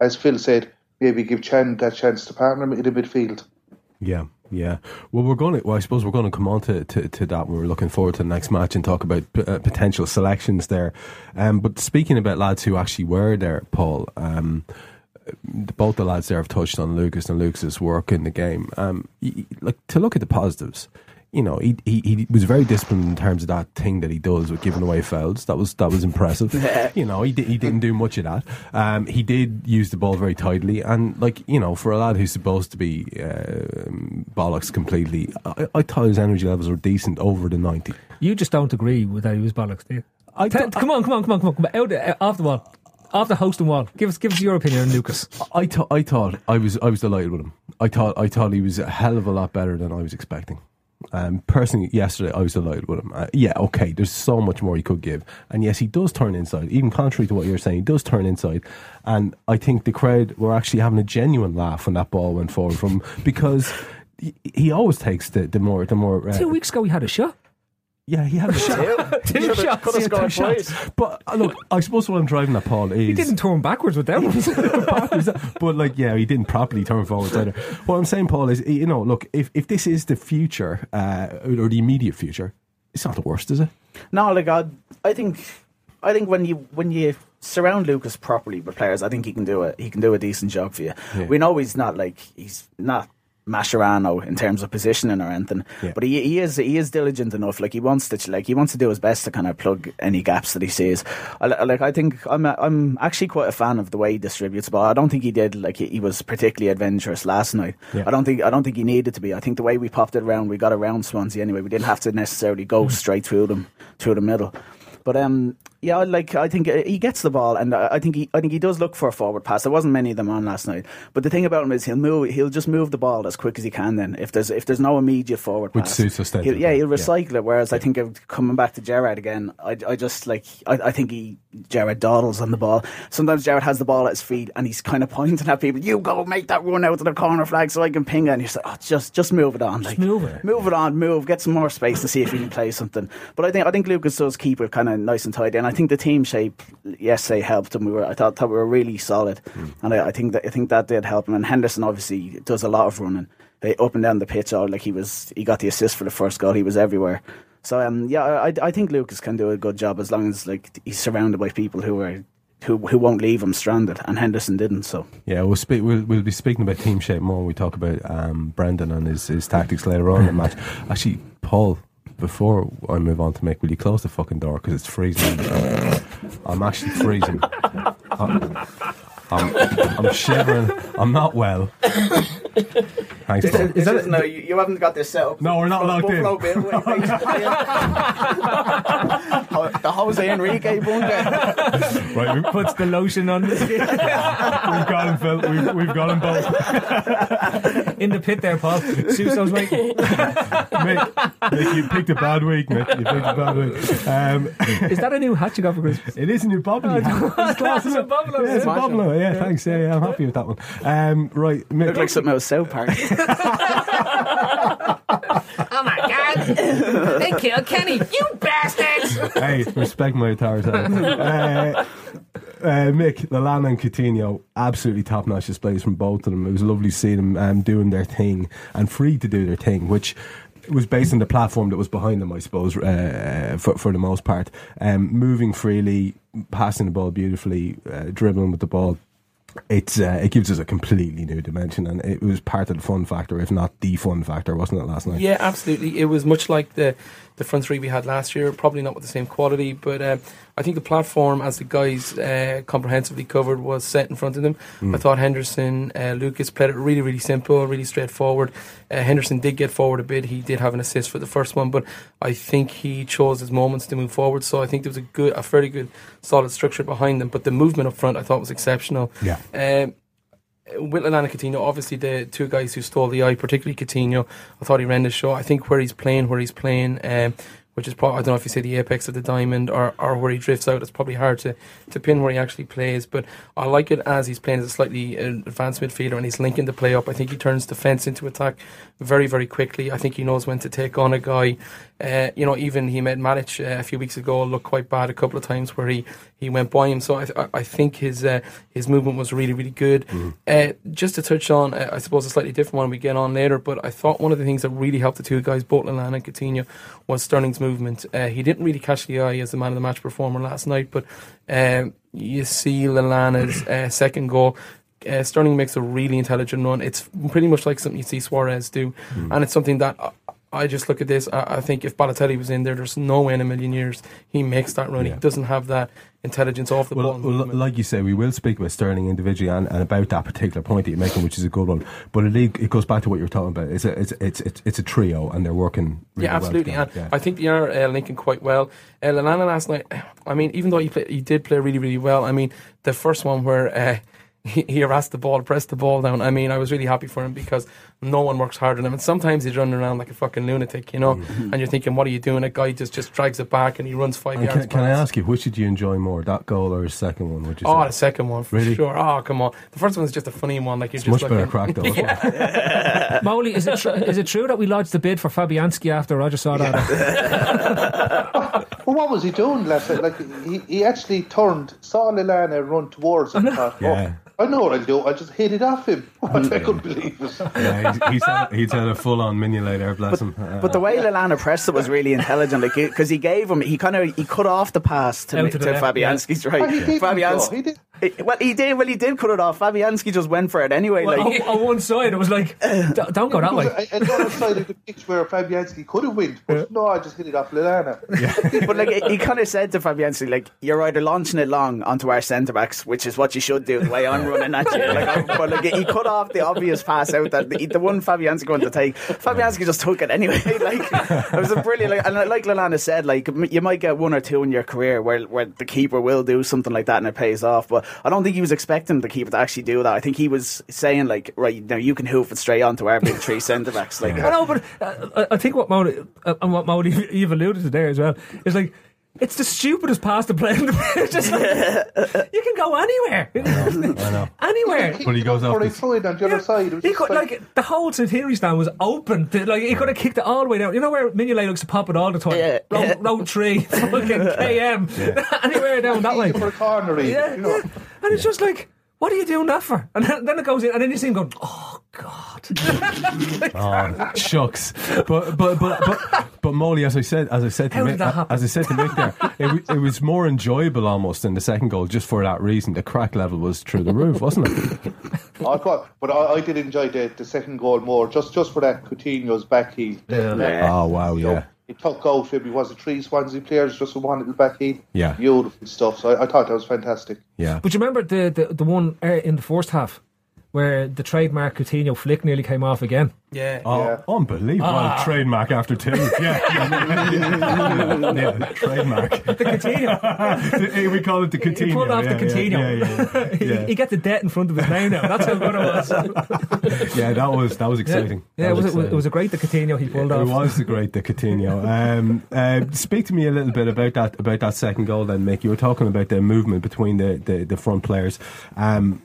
as Phil said, maybe give Can that chance to partner him in the midfield. Yeah. Yeah, well, we're going to. Well, I suppose we're going to come on to, to, to that. We're looking forward to the next match and talk about p- uh, potential selections there. Um, but speaking about lads who actually were there, Paul, um, both the lads there have touched on Lucas and Lucas's work in the game. Um, like to look at the positives you know, he, he he was very disciplined in terms of that thing that he does with giving away fouls. That was that was impressive. *laughs* you know, he he didn't do much of that. Um, he did use the ball very tightly, and like you know, for a lad who's supposed to be uh, bollocks completely, I, I, thought his energy levels were decent over the ninety. You just don't agree with that he was bollocks, do you? I T- come on, come on, come on, come on, come on, out uh, off the wall. Off the hosting wall, give us give us your opinion on Lucas. I thought I thought I was I was delighted with him. I thought I thought he was a hell of a lot better than I was expecting. Um, personally, yesterday I was delighted with him. Uh, yeah, okay, there's so much more he could give, and yes, he does turn inside. Even contrary to what you're saying, he does turn inside, and I think the crowd were actually having a genuine laugh when that ball went forward from because he, he always takes the, the more the more. Uh, Two weeks ago, he had a shot. Yeah, he had a shot. two shots. Could have scored twice. But uh, look, I suppose what I'm driving at, Paul, is he didn't turn backwards with them. *laughs* *laughs* but like, yeah, he didn't properly turn forwards either. What I'm saying, Paul, is you know, look, if if this is the future uh, or the immediate future, it's not the worst, is it? No, like I, I think, I think when you when you surround Lucas properly with players, I think he can do it. He can do a decent job for you. Yeah. We know he's not like he's not Mascherano in terms of positioning or anything. Yeah. But he, he is he is diligent enough. Like he wants to like he wants to do his best to kind of plug any gaps that he sees. I, like I think I'm a, I'm actually quite a fan of the way he distributes ball. I don't think he did like he, he was particularly adventurous last night. Yeah. I don't think I don't think he needed to be. I think the way we popped it around, we got around Swansea anyway. We didn't have to necessarily go straight through them through the middle. But um, Yeah, like I think uh, he gets the ball, and I think he, I think he does look for a forward pass. There wasn't many of them on last night, but the thing about him is he'll move, he'll just move the ball as quick as he can. Then, if there's if there's no immediate forward Which pass, suits us he'll- yeah, he'll yeah. recycle it. Whereas I think of coming back to Gerrard again, I, I just like I, I think he Gerrard dawdles on the ball. Sometimes Gerrard has the ball at his feet, and he's kind of *laughs* pointing at people. You go make that run out to the corner flag so I can ping it. And he's like, oh, just just move it on, like move it. move it on, move, get some more space to see if he can play something. But I think I think Lucas does keep it kind of nice and tidy, and I think the team shape yesterday helped him. We were I thought, thought we were really solid, and I, I think that I think that did help him. And Henderson obviously does a lot of running, they up and down the pitch. Or like he was, he got the assist for the first goal. He was everywhere. So um, yeah, I, I think Lucas can do a good job as long as like he's surrounded by people who are. Who, who won't leave him stranded, and Henderson didn't. So Yeah, we'll speak. We'll, we'll be speaking about team shape more when we talk about um, Brendan and his, his tactics later on in the match. *laughs* Actually, Paul, before I move on to make, will you close the fucking door because it's freezing? Uh, I'm actually freezing. I'm, *laughs* I'm, I'm shivering. I'm not well. Thanks, This Paul. is, this is, no, you, you haven't got this set up. No, we're not locked in. Buffalo Bill, wait, wait. the Jose Enrique bunker. Right, we, Puts the lotion on *laughs* we've got him, Phil. We've, we've got them both. *laughs* in the pit there, Paul. Suso's waiting. Mick, Mick, you picked a bad week, Mick. You picked a bad week. Um, Is that a new hat you got for Christmas? It is a new Boblin. It's class, isn't it? Yeah, it's a yeah. Boblin. Yeah, thanks. Yeah, yeah, I'm happy with that one. Um, right, Mick, Looked like something out of South Park. *laughs* Oh my god! they killed Kenny, you bastards! hey, respect my authority. Uh, uh, Mick, Lallana and Coutinho, absolutely top notch displays from both of them. It was lovely to see them um, doing their thing and free to do their thing, which was based on the platform that was behind them, I suppose, uh, for, for the most part. Um, moving freely, passing the ball beautifully, uh, dribbling with the ball. It's uh, it gives us a completely new dimension, and it was part of the fun factor, if not the fun factor, wasn't it last night? Yeah, absolutely. It was much like the the front three we had last year. Probably not with the same quality, but um, I think the platform, as the guys uh, comprehensively covered, was set in front of them. Mm. I thought Henderson, uh, Lucas played it really, really simple, really straightforward. Uh, Henderson did get forward a bit. He did have an assist for the first one, but I think he chose his moments to move forward. So I think there was a good, a fairly good, solid structure behind them. But the movement up front, I thought was exceptional. Yeah. Um, with Lallana Coutinho, obviously the two guys who stole the eye, particularly Coutinho, I thought he ran the show. I think where he's playing, where he's playing, um, which is probably I don't know if you say the apex of the diamond or, or where he drifts out. It's probably hard to, to pin where he actually plays, but I like it as he's playing as a slightly uh, advanced midfielder and he's linking the play up. I think he turns defence into attack very very quickly. I think he knows when to take on a guy. Uh, you know, even he made Matic uh, a few weeks ago look quite bad a couple of times where he, he went by him. So I, I- I think his uh, his movement was really really good. Uh, just to touch on, uh, I suppose a slightly different one we get on later, but I thought one of the things that really helped the two guys, both Lallana and Coutinho, was Sterling's movement. Uh, he didn't really catch the eye as the man of the match performer last night, but um, you see Lallana's uh, second goal. Uh, Sterling makes a really intelligent run. It's pretty much like something you see Suarez do, and it's something that I, I just look at this. I, I think if Balotelli was in there, there's no way in a million years he makes that run. Yeah. He doesn't have that intelligence off the Well, ball. well, like you say, we will speak about Sterling individually and, and about that particular point that you're making, which is a good one. But it, it goes back to what you're talking about. It's a it's it's it's, it's a trio, and they're working. Really yeah, absolutely. together. and I think they are uh, linking quite well. Uh, Lallana last night, I mean, even though he play, he did play really, really well. I mean, the first one where uh, he, harassed the ball, pressed the ball down. I mean, I was really happy for him because no one works harder than him. And sometimes he's running around like a fucking lunatic, you know. Mm-hmm. And you're thinking, what are you doing? A guy just just drags it back and he runs five And yards. can, can I ask you, which did you enjoy more, that goal or his second one? Would you Oh, say? the second one for Really? sure. Oh, come on. The first one's just a funny one. Like you're It's just much better looking- crack though. *laughs* isn't? *laughs* Molly, is it tr- is it true that we lodged the bid for Fabianski after Roger saw that? *laughs* Well, what was he doing last night? Like he, he actually turned, saw Lallana run towards him, and thought, Yeah. "Oh, I know what I'll do. I just hit it off him." I couldn't believe it. yeah, he's, he's, had, he's had a full on minion later, bless him. Uh, But the way Lallana pressed it was really intelligent, like because he gave him, he kind of he cut off the pass to, Out to to, left, Fabianski's Oh, right. he did, Fabianski, though. He did. He- well, he did. Well, he did cut it off. Fabianski just went for it anyway. Well, like, on, on one side, it was like, uh, "D- don't go that way. And the other side of the pitch where Fabianski could have won, but no, I just hit it off Lallana. *laughs* but like he kind of said to Fabianski, like you're either launching it long onto our centre backs, which is what you should do. The way I'm running at you, like, I'm- but like he cut off the obvious pass out that the, the one Fabianski wanted to take. Fabianski just took it anyway. *laughs* Like it was a brilliant. Like, and like Lallana said, like you might get one or two in your career where where the keeper will do something like that and it pays off. But I don't think he was expecting the keeper to actually do that. I think he was saying like, right now you can hoof it straight onto our big three centre backs. Like, *laughs* I know, but uh, I- think what Maud uh, and what Maud *laughs* you've alluded to there as well is like. It's the stupidest pass to play in the pitch. *laughs* Just like, *laughs* you can go anywhere. I know. Anywhere. But he goes off Or he the on the other side. He just could, like, the whole Centenary stand was open. To, like he could have kicked it all the way down. You know where Mignolet looks to pop it all the time. Yeah. Road, road three, *laughs* fucking KM, anywhere down that way. for a corner, Yeah, you know. yeah. And it's just like, what are you doing that for? And then, then it goes in, and then you see him going, oh god. *laughs* Oh, shucks. But but but but but Molly, as I said, as I said to How Mick, that as I said to Mick there, it, it was more enjoyable almost than the second goal, just for that reason. The crack level was through the roof, wasn't it? *laughs* I thought, but I, I did enjoy the, the second goal more, just just for that Coutinho's back heel. Oh wow, yeah. He took out maybe was it three Swansea players just with one little back heel. Yeah. beautiful stuff. So I, I thought that was fantastic. Yeah. But you remember the, the, the one uh, in the first half where the trademark Coutinho flick nearly came off again? Yeah. Oh, unbelievable Ah. trademark after two. Yeah, *laughs* yeah, yeah, yeah, trademark. The Coutinho. *laughs* we call it the Coutinho. He pulled off yeah, the Coutinho. Yeah, yeah, yeah, *laughs* he, yeah. he got the debt in front of his name now. That's how good it was. Yeah, that was that was exciting. Yeah, That it was, it was, exciting. it was a great the Coutinho he pulled off. It was the great the Coutinho. Um, uh, speak to me a little bit about that about that second goal. Then, Mick. You were talking about the movement between the the, the front players. Um,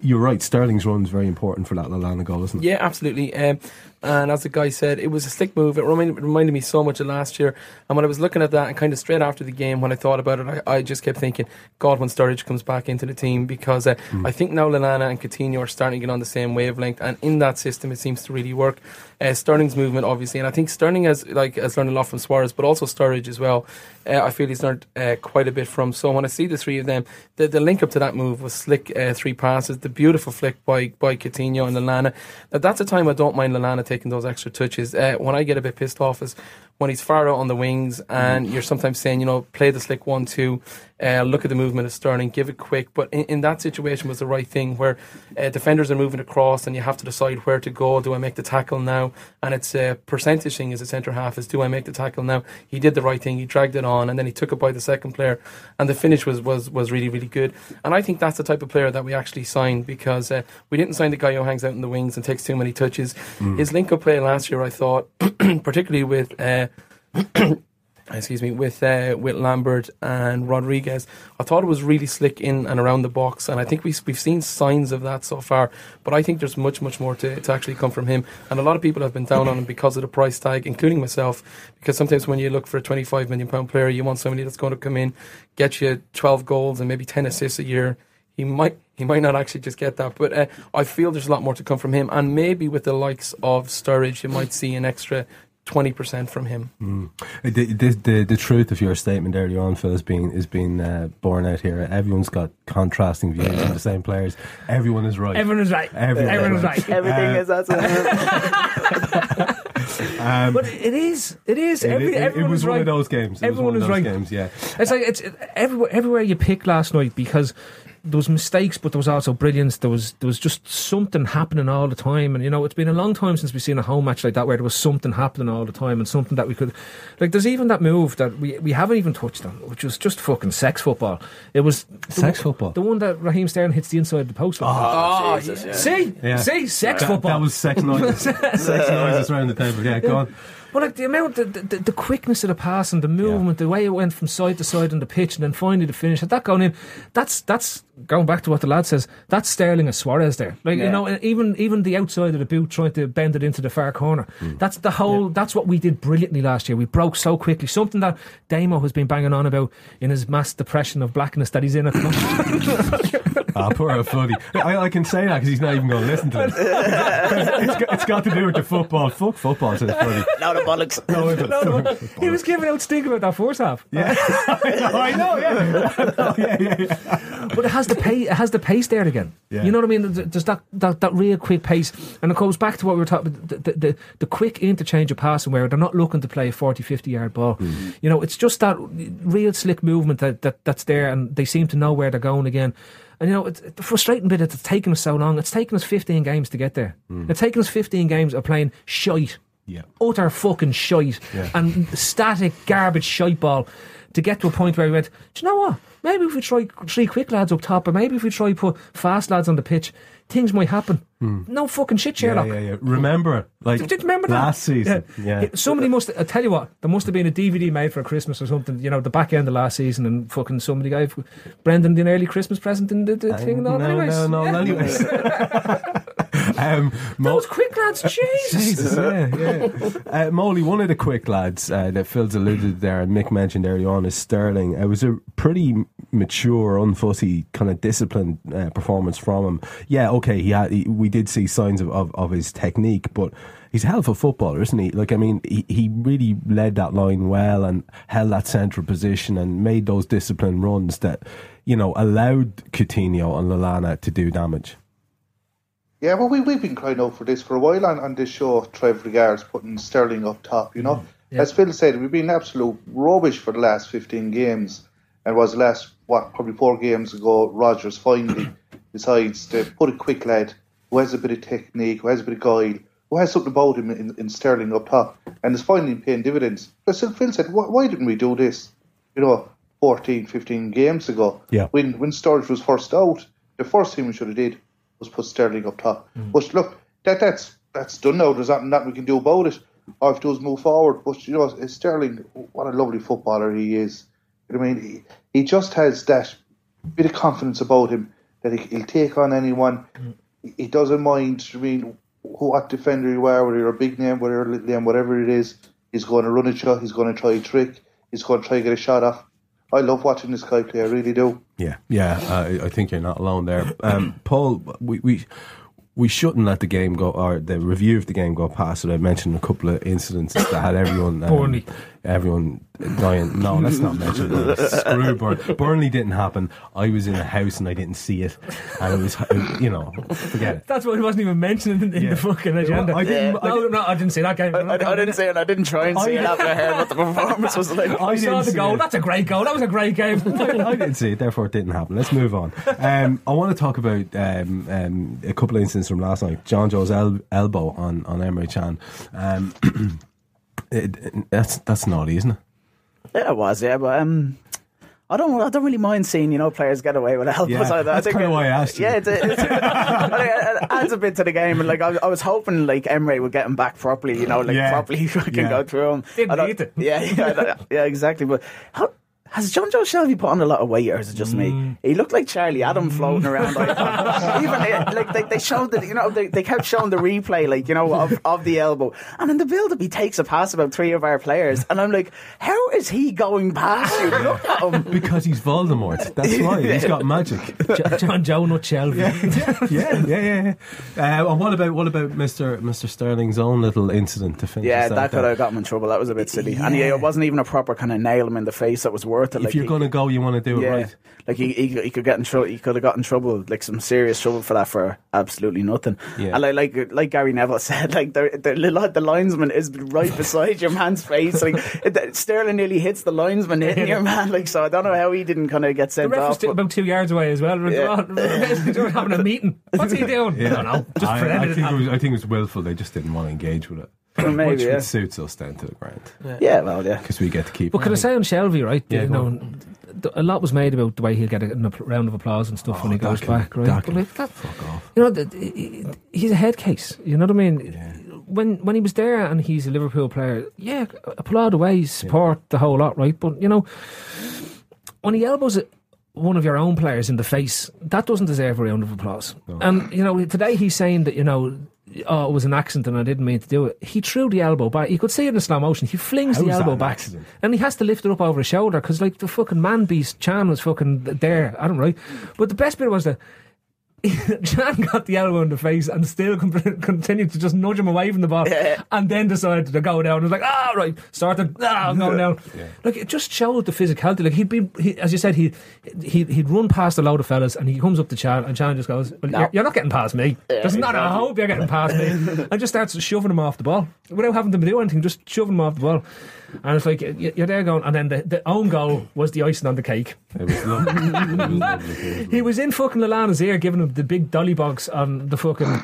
you're right. Sterling's run is very important for that Lallana goal, isn't it? Yeah, absolutely. Um, and as the guy said, it was a slick move. It reminded, reminded me so much of last year. And when I was looking at that, and kind of straight after the game, when I thought about it, I, I just kept thinking, God, when Sturridge comes back into the team, because uh, I think now Lallana and Coutinho are starting to get on the same wavelength, and in that system, it seems to really work. Uh, Sterling's movement, obviously, and I think Sterling has like has learned a lot from Suarez, but also Sturridge as well. Uh, I feel he's learned uh, quite a bit from. So when I see the three of them, the, the link up to that move was slick uh, three passes, the beautiful flick by by Coutinho and Lallana. Now that's a time I don't mind Lallana taking those extra touches. Uh, when I get a bit pissed off is when he's far out on the wings and you're sometimes saying, you know, play the slick one two, uh, look at the movement of Sterling, give it quick. But in, in that situation was the right thing where uh, defenders are moving across and you have to decide where to go. Do I make the tackle now? And it's a percentage thing as a centre half is do I make the tackle now? He did the right thing. He dragged it on and then he took it by the second player and the finish was was was really really good. And I think that's the type of player that we actually signed because uh, we didn't sign the guy who hangs out in the wings and takes too many touches. Mm. His link up play last year, I thought, *clears throat* particularly with. *coughs* Excuse me, with uh, with Lambert and Rodriguez. I thought it was really slick in and around the box, and I think we've, we've seen signs of that so far. But I think there's much, much more to, to actually come from him. And a lot of people have been down on him *coughs* because of the price tag, including myself. Because sometimes when you look for a 25 million pound player, you want somebody that's going to come in, get you 12 goals and maybe 10 assists a year. He might he might not actually just get that, but uh, I feel there's a lot more to come from him, and maybe with the likes of Sturridge, you might see an extra twenty percent from him. Mm. The, the, the, the truth of your statement earlier on, Phil, is being is being uh, borne out here. Everyone's got contrasting views on the same players. Everyone is right. Everyone is right. Everyone, Everyone is right. Everything Uh, is that's *laughs* Um, But it is, it is. it- Every, it- it everyone was is one right. of those games. It was everyone one of those right. games, yeah. It's like it's everywhere, everywhere you pick last night because there was mistakes, but there was also brilliance. There was there was just something happening all the time, and you know it's been a long time since we've seen a home match like that where there was something happening all the time and something that we could like. There's even that move that we we haven't even touched on, which was just fucking sex football. It was Sex one- football? the one that Raheem Sterling hits the inside of the post. with. Oh, oh Jesus, yeah. See, Yeah. see, sex That, football. that was sex noises. *laughs* sex noises around the table. Yeah, go on. Well, like the amount, the, the, the quickness of the pass and the movement, the way it went from side to side on the pitch, and then finally the finish, had that going in, that's that's going back to what the lad says. That's Sterling and Suarez there. Like you know, even even the outside of the boot trying to bend it into the far corner. That's the whole. That's what we did brilliantly last year. We broke so quickly. Something that Damo has been banging on about in his mass depression of blackness that he's in at the moment. *laughs* Ah, poor old Fuddy. I, I can say that because he's not even going to listen to it. *laughs* it's, got, it's got to do with the football. Fuck football, says Fuddy. Now the bollocks. No, no, he was giving out stink about that first half. Yeah, *laughs* I know. Yeah, yeah, yeah, yeah. but it has the *laughs* pace. It has the pace there again. Yeah. You know what I mean? There's that, that that real quick pace, and it goes back to what we were talking about the, the, the, the quick interchange of passing where they're not looking to play a 40, 50 yard ball. Hmm. You know, it's just that real slick movement that, that that's there, and they seem to know where they're going again. And you know, it's, the frustrating bit is it's taken us so long. It's taken us 15 games to get there. It's taken us 15 games of playing shite. Yeah. utter fucking shite Yeah. and static garbage shite ball to get to a point where we went, do you know what? Maybe if we try three quick lads up top, or maybe if we try put fast lads on the pitch, things might happen. No fucking shit, Hmm. Yeah, yeah, yeah. Remember, it, like Did you remember that? last season? Yeah. Somebody must. I tell you what, there must have been a DVD made for Christmas or something. You know, the back end of last season, and fucking somebody gave Brendan the early Christmas present in the, the thing. and all. no, anyways, no, no, yeah. anyways. *laughs* *laughs* *laughs* um, Mo- Those quick lads, Jesus. Jesus, yeah, yeah. Uh, Molly, one of the quick lads uh, that Phil's alluded there and Mick mentioned earlier on is Sterling. It was a pretty mature, unfussy, kind of disciplined uh, performance from him. Yeah, okay, he had. He, we did see signs of, of, of his technique, but he's a hell of a footballer, isn't he? Like, I mean, he, he really led that line well and held that central position and made those disciplined runs that, you know, allowed Coutinho and Lallana to do damage. Yeah, well, we, we've been crying out for this for a while on, on this show, Trev Rodgers putting Sterling up top, you know. As Phil said, we've been absolute rubbish for the last 15 games. And it was the last, what, probably four games ago, Rodgers finally *coughs* decides to put a quick lad who has a bit of technique, who has a bit of guile, who has something about him in, in Sterling up top, and is finally paying dividends. But still, Phil said, why, why didn't we do this, you know, 14, 15 games ago? Yeah. When, when Sturridge was first out, the first thing we should have did was put Sterling up top. Mm. But look, that that's that's done now. There's nothing that we can do about it. All we have to do is move forward. But you know, Sterling, what a lovely footballer he is. You know I mean, he, he just has that bit of confidence about him that he, he'll take on anyone. Mm. He, he doesn't mind. I mean, who, what defender you are, whether you're a big name, whether you're a little name, whatever it is, he's going to run at you. He's going to try a trick. He's going to try to get a shot off. I love watching this guy play. I really do. Yeah, yeah. I, I think you're not alone there, um, *clears throat* Paul. We, we we shouldn't let the game go, or the review of the game go past. It. I mentioned a couple of incidents that had everyone, um, Burnley. Everyone dying. No, let's not mention that. *laughs* Screw Burnley. Burnley didn't happen. I was in a house and I didn't see it, and it was, you know, forget it. That's why it wasn't even mentioned in, in Yeah. the fucking agenda. I didn't- I no, didn't- no, I didn't see that game. I, I, I didn't see it. I didn't try and see it after I heard what the *laughs* performance was like. I saw the goal. it. That's a great goal. That was a great game. *laughs* I, I didn't see it, therefore it didn't happen. Let's move on. Um, I want to talk about um, um, a couple of incidents from last night. Jonjo's el- elbow on on Emre Can. *clears throat* It, it- that's that's naughty, isn't it? Yeah, it was. Yeah, but um, I don't. I don't really mind seeing you know players get away with elbows. Yeah, either. That's kinda it- why I asked you. Yeah, it's, it's, *laughs* it adds a bit to the game, and like I, I was hoping like Emre would get him back properly. You know, like Yeah. properly fucking Yeah. go through him. Didn't need it. Yeah, yeah, yeah, exactly. But how? Has Jonjo Shelvey put on a lot of weight, or is it just Mm. me? He looked like Charlie Adam floating around. Like, *laughs* even uh, like they, they showed that you know they, they kept showing the replay, like you know of, of the elbow, and in the build up he takes a pass about three of our players, and I'm like, how is he going past you? Look at him. Because he's Voldemort. That's *laughs* why he's got magic. Jo- John Joe Nutshell. *laughs* yeah, yeah, yeah, yeah. Uh, and what about what about Mister Mister Sterling's own little incident to finish? Yeah, us out that could there? have got him in trouble. That was a bit silly, and yeah, it wasn't even a proper kind of nail him in the face that was worth it. If you're he- going to go, you want to do it yeah, right. like he, he he could get in trouble. He could have got in trouble, like some serious trouble for that for absolutely nothing. Yeah. And like like like Gary Neville *laughs* said, like the the, the linesman is right beside your man's face. Like Sterling nearly hits the linesman hitting your man. Like so, I don't know how he didn't kind of get sent The sent ref was off. still but- about two yards away as well. Yeah. they were having a meeting. What's he doing? I don't know. Just I, I think it was, I think it was willful. They just didn't want to engage with it, Well, maybe, which yeah. suits us down to the ground yeah, well, yeah. because we get to keep. But can I say on Shelvey, right? Yeah, you know, a lot was made about the way he'll get a, a round of applause and stuff when he Oh, goes can- back, right? that But like that, fuck off. you know, th- he- he's a head case. You know what I mean? When when he was there and he's a Liverpool player, yeah, applaud away, support the whole lot, right? But you know, when he elbows it. One of your own players in the face, that doesn't deserve a round of applause. And, you know, today he's saying that, you know, oh, it was an accident and I didn't mean to do it. He threw the elbow back. You could see it in slow motion. He flings How the elbow back. accident? And he has to lift it up over his shoulder because, like, the fucking man beast Can was fucking there. I don't know, right? But the best bit was that *laughs* Can got the elbow in the face and still con- *laughs* continued to just nudge him away from the ball, and then decided to go down. It was like, ah, right, started, ah, I'm going down. Like it just showed the physicality. Like he'd be, he, as you said, he he he'd run past a load of fellas, and he comes up to Can, and Can just goes, well, No. you're, you're not getting past me. Yeah, There's not a exactly. hope you're getting past me, *laughs* and just starts shoving him off the ball without having to do anything, just shoving him off the ball. And it's like y- you're there going, and then the, the own goal was the icing on the cake. It was *laughs* lovely. it was lovely. He was in fucking Lallana's ear giving him the big dolly box on the fucking. *laughs*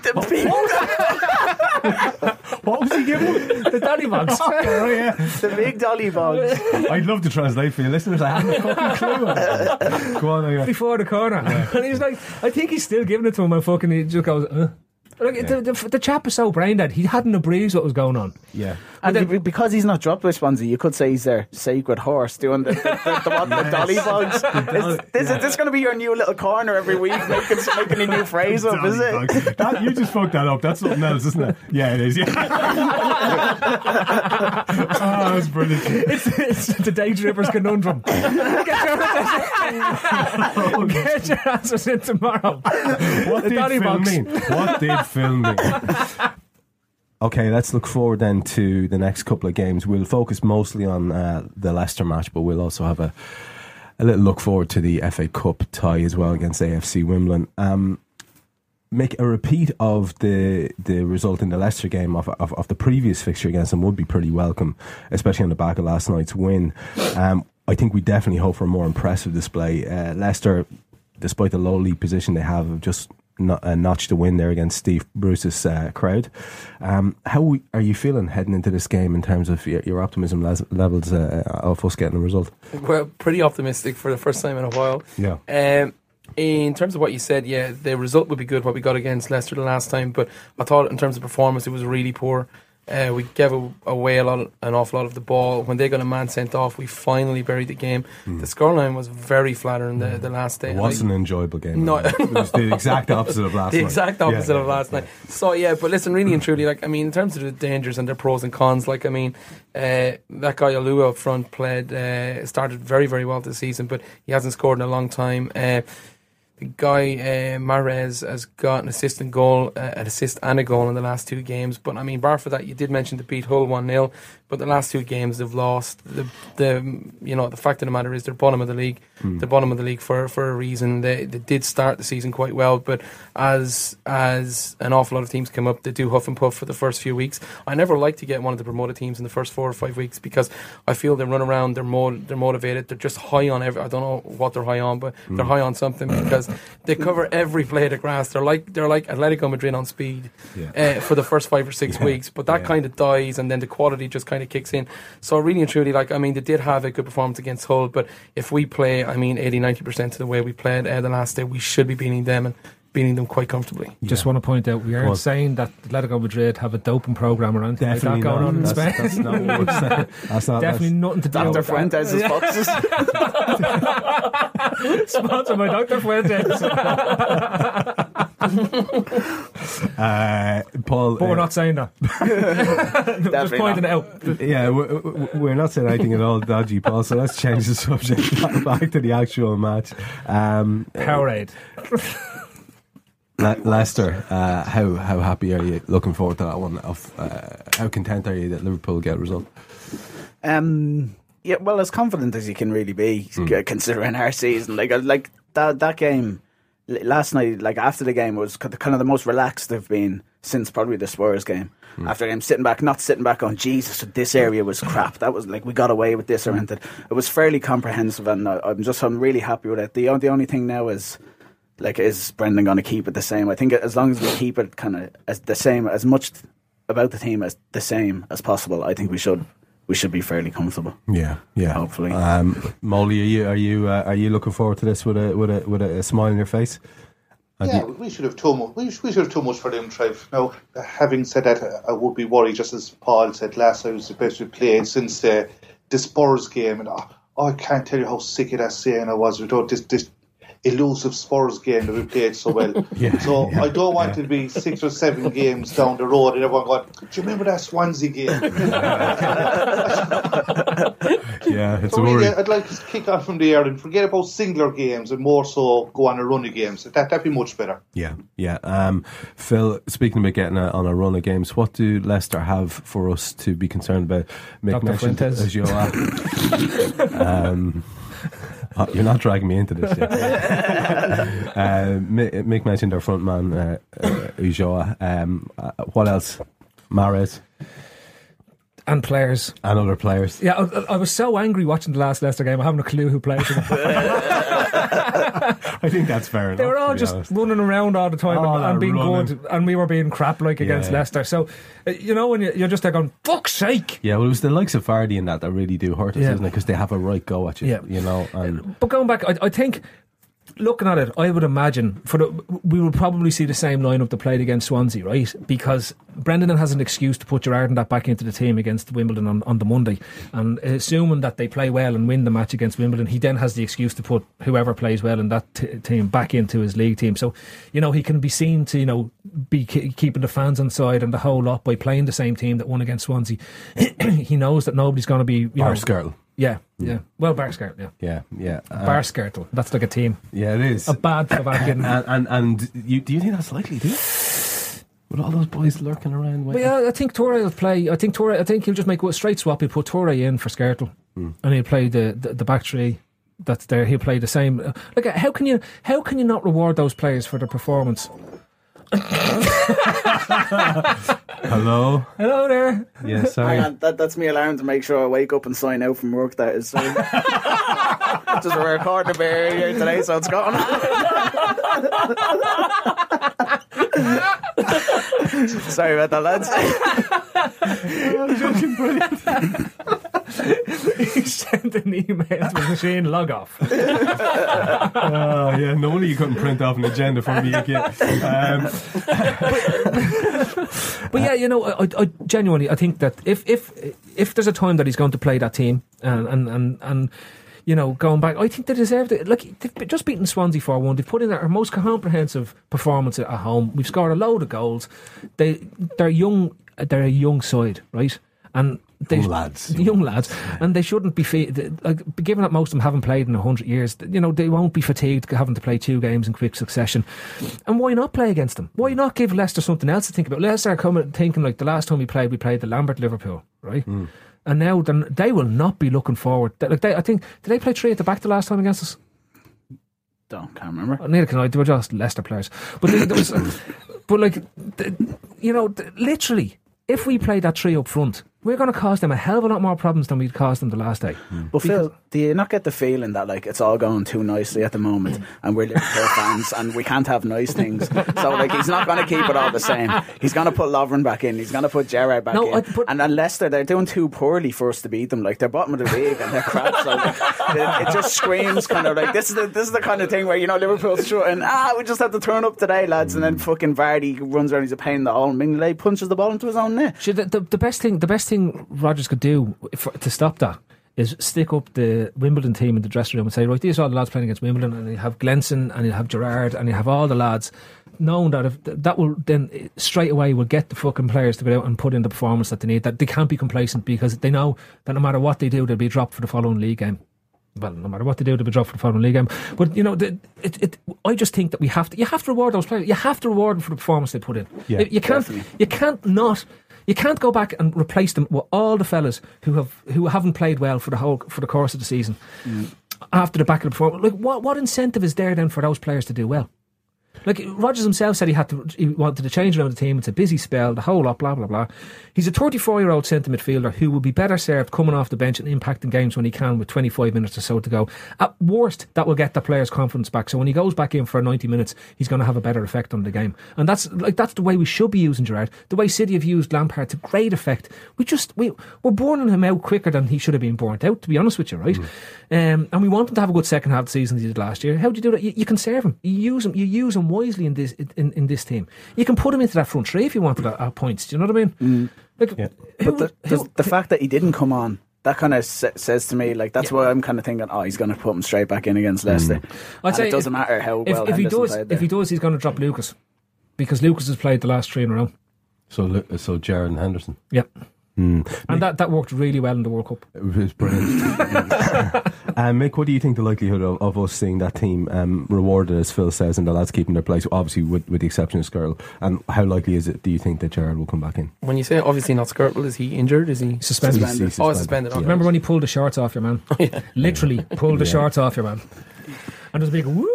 *laughs* what was he giving? the dolly box. oh, yeah. The big dolly bogs. I'd love to translate for your listeners. I haven't a fucking clue. Go on, anyway. before the corner. And he's like, I think he's still giving it to him, and fucking he just goes, uh. Like, the, the, the chap is so brain dead. He hadn't a breeze what was going on. Yeah. And be- because he's not dropped by Swansea, you could say he's their sacred horse doing the, the, the, the, what, the dolly bogs. Is, this, is this going to be your new little corner every week, making, making a new *laughs* phrase up, is it? That, you just fucked that up. That's something else, isn't it? Yeah, it is. Yeah. *laughs* oh, that's brilliant. It's, it's the day drippers conundrum. *laughs* Get your, oh, get your answers in tomorrow. What the did dolly box. filming? What did film filming? Okay, let's look forward then to the next couple of games. We'll focus mostly on uh, the Leicester match, but we'll also have a a little look forward to the FA Cup tie as well against AFC Wimbledon. Um, make a repeat of the the result in the Leicester game of, of, of the previous fixture against them would be pretty welcome, especially on the back of last night's win. Um, I think we definitely hope for a more impressive display. Uh, Leicester, despite the low league position they have, have just no, uh, notched a win there against Steve Bruce's uh, crowd. Um, how are you feeling heading into this game in terms of your, your optimism les- levels uh, of us getting a result? We're pretty optimistic for the first time in a while. Yeah. Um, in terms of what you said, yeah, the result would be good. What we got against Leicester the last time, but I thought in terms of performance, it was really poor. Uh, we gave away a lot, an awful lot of the ball. When they got a man sent off, we finally buried the game. The scoreline was very flattering the, the last day. It wasn't an enjoyable game. No. it was the exact *laughs* opposite of last the night. exact opposite yeah, of last night. So yeah, but listen, really and truly, like I mean, in terms of the dangers and their pros and cons, like I mean, uh, that guy Ulloa up front played uh, started very very well this season, but he hasn't scored in a long time. Guy uh, Mahrez has got an assist and goal, uh, an assist and a goal in the last two games. But I mean, bar for that, you did mention the beat Hull one 0 but the last two games they've lost. The the you know the fact of the matter is they're bottom of the league. Hmm. They're bottom of the league for for a reason. They they did start the season quite well, but as as an awful lot of teams come up, they do huff and puff for the first few weeks. I never like to get one of the promoted teams in the first four or five weeks because I feel they run around. They're more they're motivated. They're just high on every. I don't know what they're high on, but they're high on something because they cover every blade of grass. They're like they're like Atletico Madrid on speed uh, for the first five or six Yeah. weeks, but that Yeah. kind of dies, and then the quality just kind of kicks in. So really and truly, like I mean, they did have a good performance against Hull, but if we play, I mean, 80 90 percent of the way we played uh, the last day, we should be beating them and beating them quite comfortably. Just want to point out, we aren't Well- saying that Atletico Madrid have a doping program or anything Definitely like that going not. on in That's- Spain. that's not *laughs* what we're saying. That's not- Definitely that's- nothing to do Dr. with Fuentes' that. boxes. *laughs* Sponsored by Dr. Fuentes. *laughs* *laughs* Uh, Paul, But we're uh, not saying that. *laughs* Just Definitely pointing not. it out. Yeah, we're, we're not saying anything at all dodgy, Paul. So let's change the subject *laughs* back to the actual match. Um, Powerade. Le- Leicester, uh, how how happy are you? Looking forward to that one. Of uh, how content are you that Liverpool get a result? Um, yeah, well, as confident as you can really be, c- considering our season. Like, uh, like that that game l- last night, like after the game, was kind of the most relaxed they've been since probably the Spurs game. Hmm. After the game, sitting back, not sitting back on Jesus, this area was crap. That was like we got away with this or anything. It was fairly comprehensive, and I, I'm just I'm really happy with it. The the only thing now is. Like, is Brendan going to keep it the same? I think as long as we keep it kind of as the same, as much about the team as the same as possible, I think we should we should be fairly comfortable. Yeah, yeah. Hopefully. Um, Molly, are you are you uh, are you looking forward to this with a with a with a, a smile on your face? And Yeah, you- we should have too much. We should, we should have too much for them, Trev. Now, having said that, I would be worried, just as Paul said last night, was the best we played since the, the Spurs game. And oh, I can't tell you how sick of that saying I was. We don't, this, this, elusive Spurs game that we played so well. *laughs* Yeah, so yeah, I don't want to be six or seven games down the road and everyone going, Do you remember that Swansea game? *laughs* *laughs* yeah, it's so a really, worry. I'd like to kick off from there and forget about singular games and more so go on a run of games. That, that'd be much better. Yeah, yeah. Um, Phil, speaking about getting a, on a run of games, what do Leicester have for us to be concerned about? Mick Dr. as you are. um, oh, you're not dragging me into this yet. *laughs* uh, Mick, mentioned our front man, uh, uh, Ulloa. Um, uh, what else? Mahrez and players. and other players. Yeah, I, I was so angry watching the last Leicester game. I haven't a clue who played them. *laughs* I think that's fair enough. They were all just honest. running around all the time All and, and being running. good, and we were being crap like against Yeah. Leicester. So, uh, you know, when you, you're just there going, "Fuck's sake!" Yeah, well, it was the likes of Vardy and that that really do hurt us, Yeah. isn't it? Because they have a right go at you, Yeah. you know. And But going back, I, I think looking at it, I would imagine for the, we will probably see the same lineup that played against Swansea, right? Because Brendan has an excuse to put Gerrard and that back into the team against Wimbledon on, on the Monday, and assuming that they play well and win the match against Wimbledon, he then has the excuse to put whoever plays well in that t- team back into his league team. So, you know, he can be seen to you know be ke- keeping the fans on side and the whole lot by playing the same team that won against Swansea. *clears throat* he knows that nobody's going to be you know, Bar Skrtel. Yeah, yeah. Well, Bar Skrtel, yeah. Yeah, yeah. Uh, Bar Skrtel. That's like a team. Yeah, it is. A bad Slovakian. *laughs* and, and and you do you think that's likely? Do you? With all those boys lurking around, But waiting? yeah, I think Touré will play. I think Touré. I think he'll just make a straight swap. He'll put Touré in for Skrtel, Hmm. and he'll play the, the the back three. That's there. He'll play the same. Like, how can you how can you not reward those players for their performance? Hello. Hello there. Yeah, sorry. Hang on, that, that's me alarm to make sure I wake up and sign out from work. That is so. *laughs* Just a record the bear here today, so it's gone. *laughs* Sorry about that, lads. he sent an email to the machine. Log off. oh *laughs* yeah, no wonder you couldn't print off an agenda for me again. Um, *laughs* But yeah, you know, I, I genuinely I think that if if if there's a time that he's going to play that team and and and, and you know going back, I think they deserved it. Like they've just beaten Swansea four one. They've put in their most comprehensive performance at home. We've scored a load of goals. They they're young. They're a young side, right? And they, Young lads. young lads, and they shouldn't be fa- like given that most of them haven't played in hundred years. You know they won't be fatigued having to play two games in quick succession. And why not play against them? Why not give Leicester something else to think about? Leicester are coming thinking like the last time we played, we played the Lambert Liverpool, right? Hmm. And now then they will not be looking forward. Like they, I think did they play three at the back the last time against us? Don't can't remember. Neither can I. They were just Leicester players. But they, there was, *coughs* but like, th- you know, literally, if we play that three up front, we're going to cause them a hell of a lot more problems than we'd caused them the last day. Hmm. But Phil, do you not get the feeling that like it's all going too nicely at the moment, hmm. and we're Liverpool fans, and we can't have nice things? So like he's not going to keep it all the same. He's going to put Lovren back in. He's going to put Gerrard back No, in. I- but- and then Leicester, they're doing too poorly for us to beat them. Like they're bottom of the league and they're crap. So like, it, it just screams kind of like this is the this is the kind of thing where you know Liverpool's shooting. Ah, we just have to turn up today, lads. And then hmm. fucking Vardy runs around. He's a pain in the hole. And Mignolet punches the ball into his own net. See, the, the, the best thing, the best thing Rodgers could do for, to stop that is stick up the Wimbledon team in the dressing room and say, right, these are all the lads playing against Wimbledon, and you have Glenson, and you have Gerrard, and you have all the lads, knowing that if that will then eh, straight away will get the fucking players to go out and put in the performance that they need. That they can't be complacent because they know that no matter what they do, they'll be dropped for the following league game. Well, no matter what they do, they'll be dropped for the following league game. But you know, the, it, it, I just think that we have to. You have to reward those players. You have to reward them for the performance they put in. Yeah, you, you can't. definitely. You can't not. You can't go back and replace them with all the fellas who have who haven't played well for the whole for the course of the season. Mm. After the back of the performance, like what what incentive is there then for those players to do well? Like Rodgers himself said, he had to he wanted to change around the team. It's a busy spell, the whole lot, blah blah blah. He's a 34 year old centre midfielder who will be better served coming off the bench and impacting games when he can with 25 minutes or so to go. At worst, that will get the player's confidence back. So when he goes back in for 90 minutes, he's going to have a better effect on the game. And that's like that's the way we should be using Gerrard. The way City have used Lampard to great effect. We just we we're burning him out quicker than he should have been burnt out. To be honest with you, right? Um, and we want him to have a good second half of the season he did last year. How do you do that? You, you conserve him. You use him. You use him wisely in this in, in this team. You can put him into that front three if you wanted at, at uh, points. Do you know what I mean? Mm. Like, who But the, would- the, who- the fact that he didn't come on that kind of says to me like that's why I'm kind of thinking, oh, he's going to put him straight back in against Leicester. Mm. I'd say it doesn't if- matter how if, well if he does, if he does, he's going to drop Lucas because Lucas has played the last three in a row. So, so Gerrard and Henderson. Yep. Hmm. And that, that worked really well in the World Cup. It was brilliant. *laughs* *laughs* um, Mick, what do you think the likelihood of, of us seeing that team um, rewarded, as Phil says, and the lads keeping their place, obviously with, with the exception of Skrtel? And how likely is it, do you think, that Gerrard will come back in? When you say obviously not Skrtel, is he injured? Is he Suspended. He's- he's Oh, suspended. suspended. Okay. Remember when he pulled the shorts off your man? *laughs* Literally pulled the Yeah. shorts off your man. And there's a big woo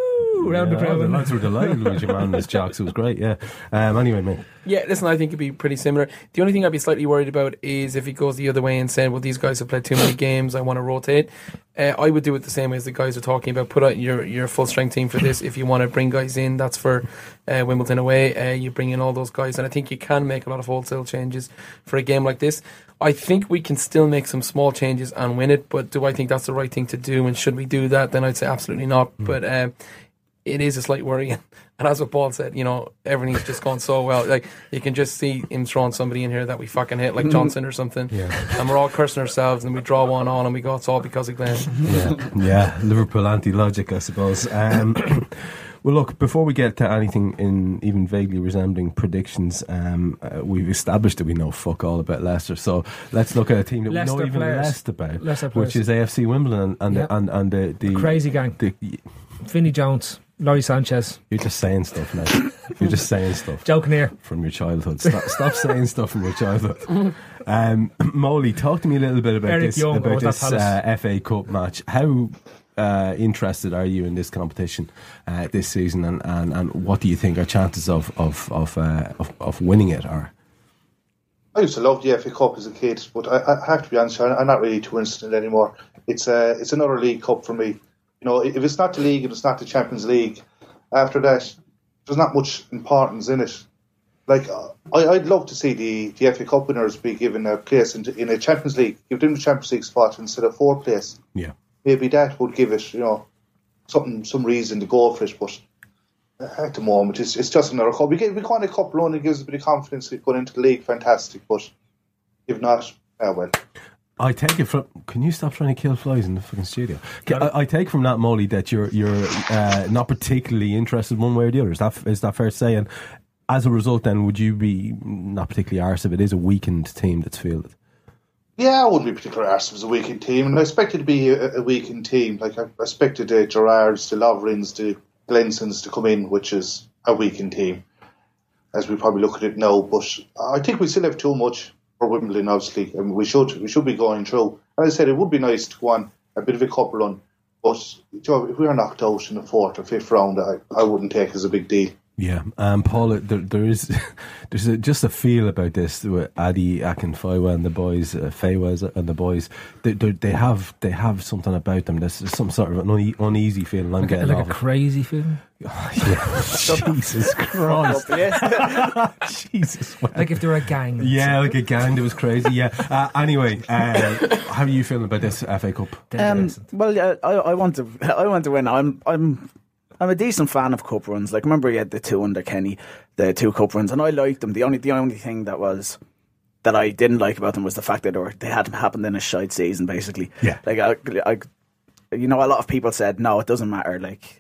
around Yeah, the crowd. the lads were delighted with your man his jocks. It was great, yeah. Um, anyway, mate. Yeah, listen, I think it'd be pretty similar. The only thing I'd be slightly worried about is if he goes the other way and said, "Well, these guys have played too many games. I want to rotate." Uh, I would do it the same way as the guys are talking about. Put out your your full strength team for this. If you want to bring guys in, that's for uh, Wimbledon away. Uh, you bring in all those guys, and I think you can make a lot of wholesale changes for a game like this. I think we can still make some small changes and win it. But do I think that's the right thing to do? And should we do that? Then I'd say absolutely not. But um, it is a slight worry. And as what Paul said, you know, everything's just gone so well. Like you can just see him throwing somebody in here that we fucking hit, like Johnson or something. Yeah. And we're all cursing ourselves, and we draw one on, and we go, it's all because of Glen. Yeah, yeah, Liverpool anti-logic, I suppose. Um, *coughs* well, look, before we get to anything in even vaguely resembling predictions, um, uh, we've established that we know fuck all about Leicester. So let's look at a team that we know Leicester even players. less about, Leicester which players. is AFC Wimbledon and and Yeah. the, and, and the, the Crazy gang. The, Vinnie Jones, Lawrie Sanchez. you're just saying stuff now. you're just saying stuff. *laughs* Joking here. From your childhood. Stop, stop saying stuff from your childhood. Um, *clears throat* Molly, talk to me a little bit about Eric this, Young, about this uh, FA Cup match. How uh, interested are you in this competition uh, this season, and, and, and what do you think our chances of of of, uh, of, of winning it are? I used to love the FA Cup as a kid, but I, I have to be honest, I'm I'm not really too interested anymore. It's uh, it's another league cup for me. You know, if it's not the league, if it's not the Champions League, after that, there's not much importance in it. Like, I, I'd love to see the, the FA Cup winners be given a place in, in a Champions League, give them the Champions League spot instead of fourth place. Yeah. Maybe that would give it, you know, something, some reason to go for it. But at the moment, it's, it's just another cup. We get we go on a cup run, it gives us a bit of confidence going into the league. Fantastic, but if not, ah well. I take it from. Can you stop trying to kill flies in the fucking studio? I, I take from that, Molly, that you're you're uh, not particularly interested one way or the other. Is that is that fair to say? And as a result, then, would you be not particularly arse if it is a weakened team that's fielded? Yeah, I wouldn't be particularly arsed if it was a weakened team, and I expected to be a, a weakened team. Like I expected the Gerrards, the Lovrens, the Glensons to come in, which is a weakened team, as we probably look at it now. But I think we still have too much Obviously, I mean, we should we should be going through. And I said it would be nice to go on a bit of a cup run, but you know, if we are knocked out in the fourth or fifth round, I, I wouldn't take as a big deal. Yeah, um, Paul, there, there is *laughs* there's a, just a feel about this with Adi Akinfenwa and the boys, uh, Faiwa and the boys. They, they, they have they have something about them. There's some sort of an une- uneasy feeling. I'm Like, a, getting like off a crazy feeling. *laughs* yeah. Jesus Christ. *laughs* Jesus. Like if they're a gang. Yeah, like a gang that was crazy. Yeah. Uh, anyway, uh, how are you feeling about this FA Cup? Um, well, yeah, I, I want to. I want to win. I'm. I'm. I'm a decent fan of cup runs. Like, remember, you had the two under Kenny, the two cup runs, and I liked them. The only, the only thing that was that I didn't like about them was the fact that they, were, they had happened in a shite season, basically. Yeah. Like, I, I, you know, a lot of people said no, it doesn't matter. Like,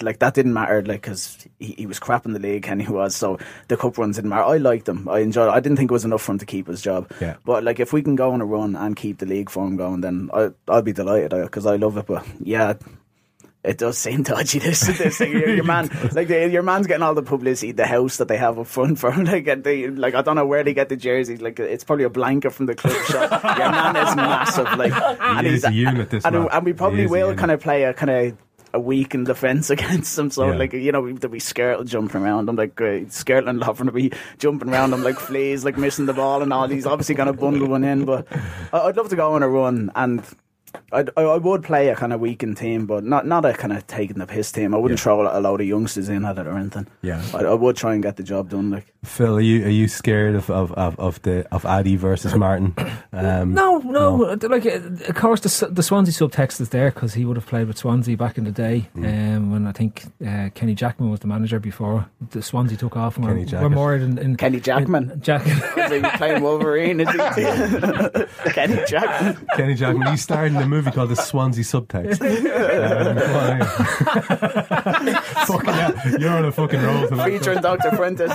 like that didn't matter. Like, because he, he was crap in the league, Kenny *laughs* was. So the cup runs didn't matter. I liked them. I enjoyed. I didn't think it was enough for him to keep his job. Yeah. But like, if we can go on a run and keep the league form going, then I, I'll be delighted because I love it. But yeah, it does seem dodgy. This, *laughs* this thing. Your, your man, like the, your man's getting all the publicity. The house that they have up front for him, *laughs* like, and they, like I don't know where they get the jerseys. Like it's probably a blanket from the club shop. *laughs* Your man is massive. Like, and is a unit, this and, and we probably will kind of play a kind of. A weakened defence against them, so Yeah. like you know, there'll be Skrtel jumping around. I'm like, uh, great, Skrtel and Lovren will be jumping around. I'm like fleas, like missing the ball and all. He's obviously going to bundle one in, but I'd love to go on a run and I I would play a kind of weakened team, but not not a kind of taking the piss team. I wouldn't throw a load of youngsters in at it or anything. Yeah. I, I would try and get the job done. Like Phil, are you are you scared of of, of, of the of Addy versus Martin? Um, No, no, Like, uh, of course, the, the Swansea subtext is there because he would have played with Swansea back in the day. Mm. Um, when I think uh, Kenny Jackman was the manager before the Swansea took off. And Kenny we're, Jacket. we're more in, in Kenny Jackman. in Jack. *laughs* Is he playing Wolverine? Is he? *laughs* *laughs* Kenny Jackman. Kenny Jackman, he starred in a movie called The Swansea Subtext. *laughs* Um, well, yeah. *laughs* fucking hell, you're on a fucking roll tonight. Featuring Dr. Fuentes.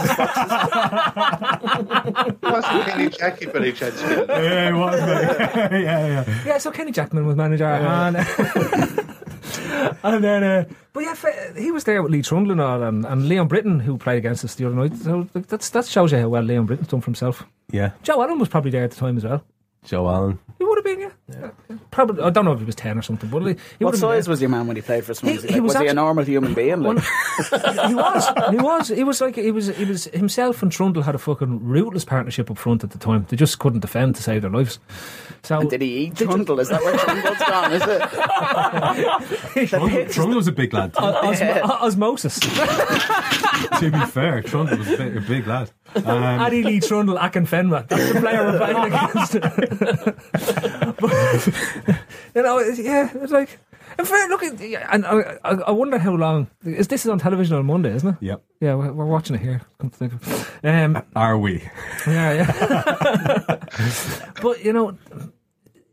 wasn't Kenny Jackie by any chance? Yeah, it was, mate. *laughs* yeah, yeah. yeah, so Kenny Jackman was manager, and and then, uh, but yeah, he was there with Lee Trundle and all, and, and Leon Britton who played against us the other night. So that's that shows you how well Leon Britton's done for himself. Yeah, Joe Allen was probably there at the time as well. Joe Allen. He would have been, yeah. Probably, I don't know if he was ten or something, but he, he What would have been size was your man when he played for Swansea? He- Like, he was was, he a normal human being? Like? he was. He was. He was like he was. He was himself and Trundle had a fucking rootless partnership up front at the time. They just couldn't defend to save their lives. So And did he eat Trundle? Is that where Trundle's gone? Is it? *laughs* Trundle, Trundle was a big lad. Too. Os- osmosis. *laughs* to be fair, Trundle was a big, a big lad. Um, Addy Lee Trundle, Akinfenwa. That's the player we're playing against. *laughs* but, you know, yeah, it's like. In look, and I, I, wonder how long. Is this is on television on Monday, isn't it? Yep. Yeah, we're, we're watching it here. Come to think of it. Um, Are we? Yeah, yeah. *laughs* but you know,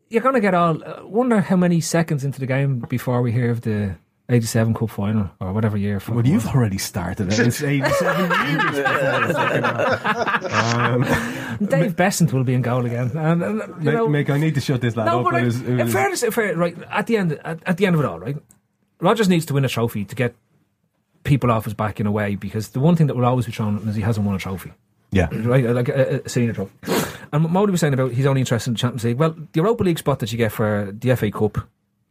you're gonna get all. Uh, wonder how many seconds into the game before we hear of the '87 Cup final or whatever year. Well, you've already started it. It's 87 *laughs* years before the fucking- um, um, Dave Beasant will be in goal again, and, and, you Mick, know, Mick, I need to shut this lad no, up. but It was- it in uh, fairness, in fair, right at the end, at, at the end of it all, right, Rodgers needs to win a trophy to get people off his back in a way because the one thing that will always be thrown at him is he hasn't won a trophy. Yeah. right, uh, like a, a senior trophy. And what Modi was saying about he's only interested in the Champions League. Well, the Europa League spot that you get for the FA Cup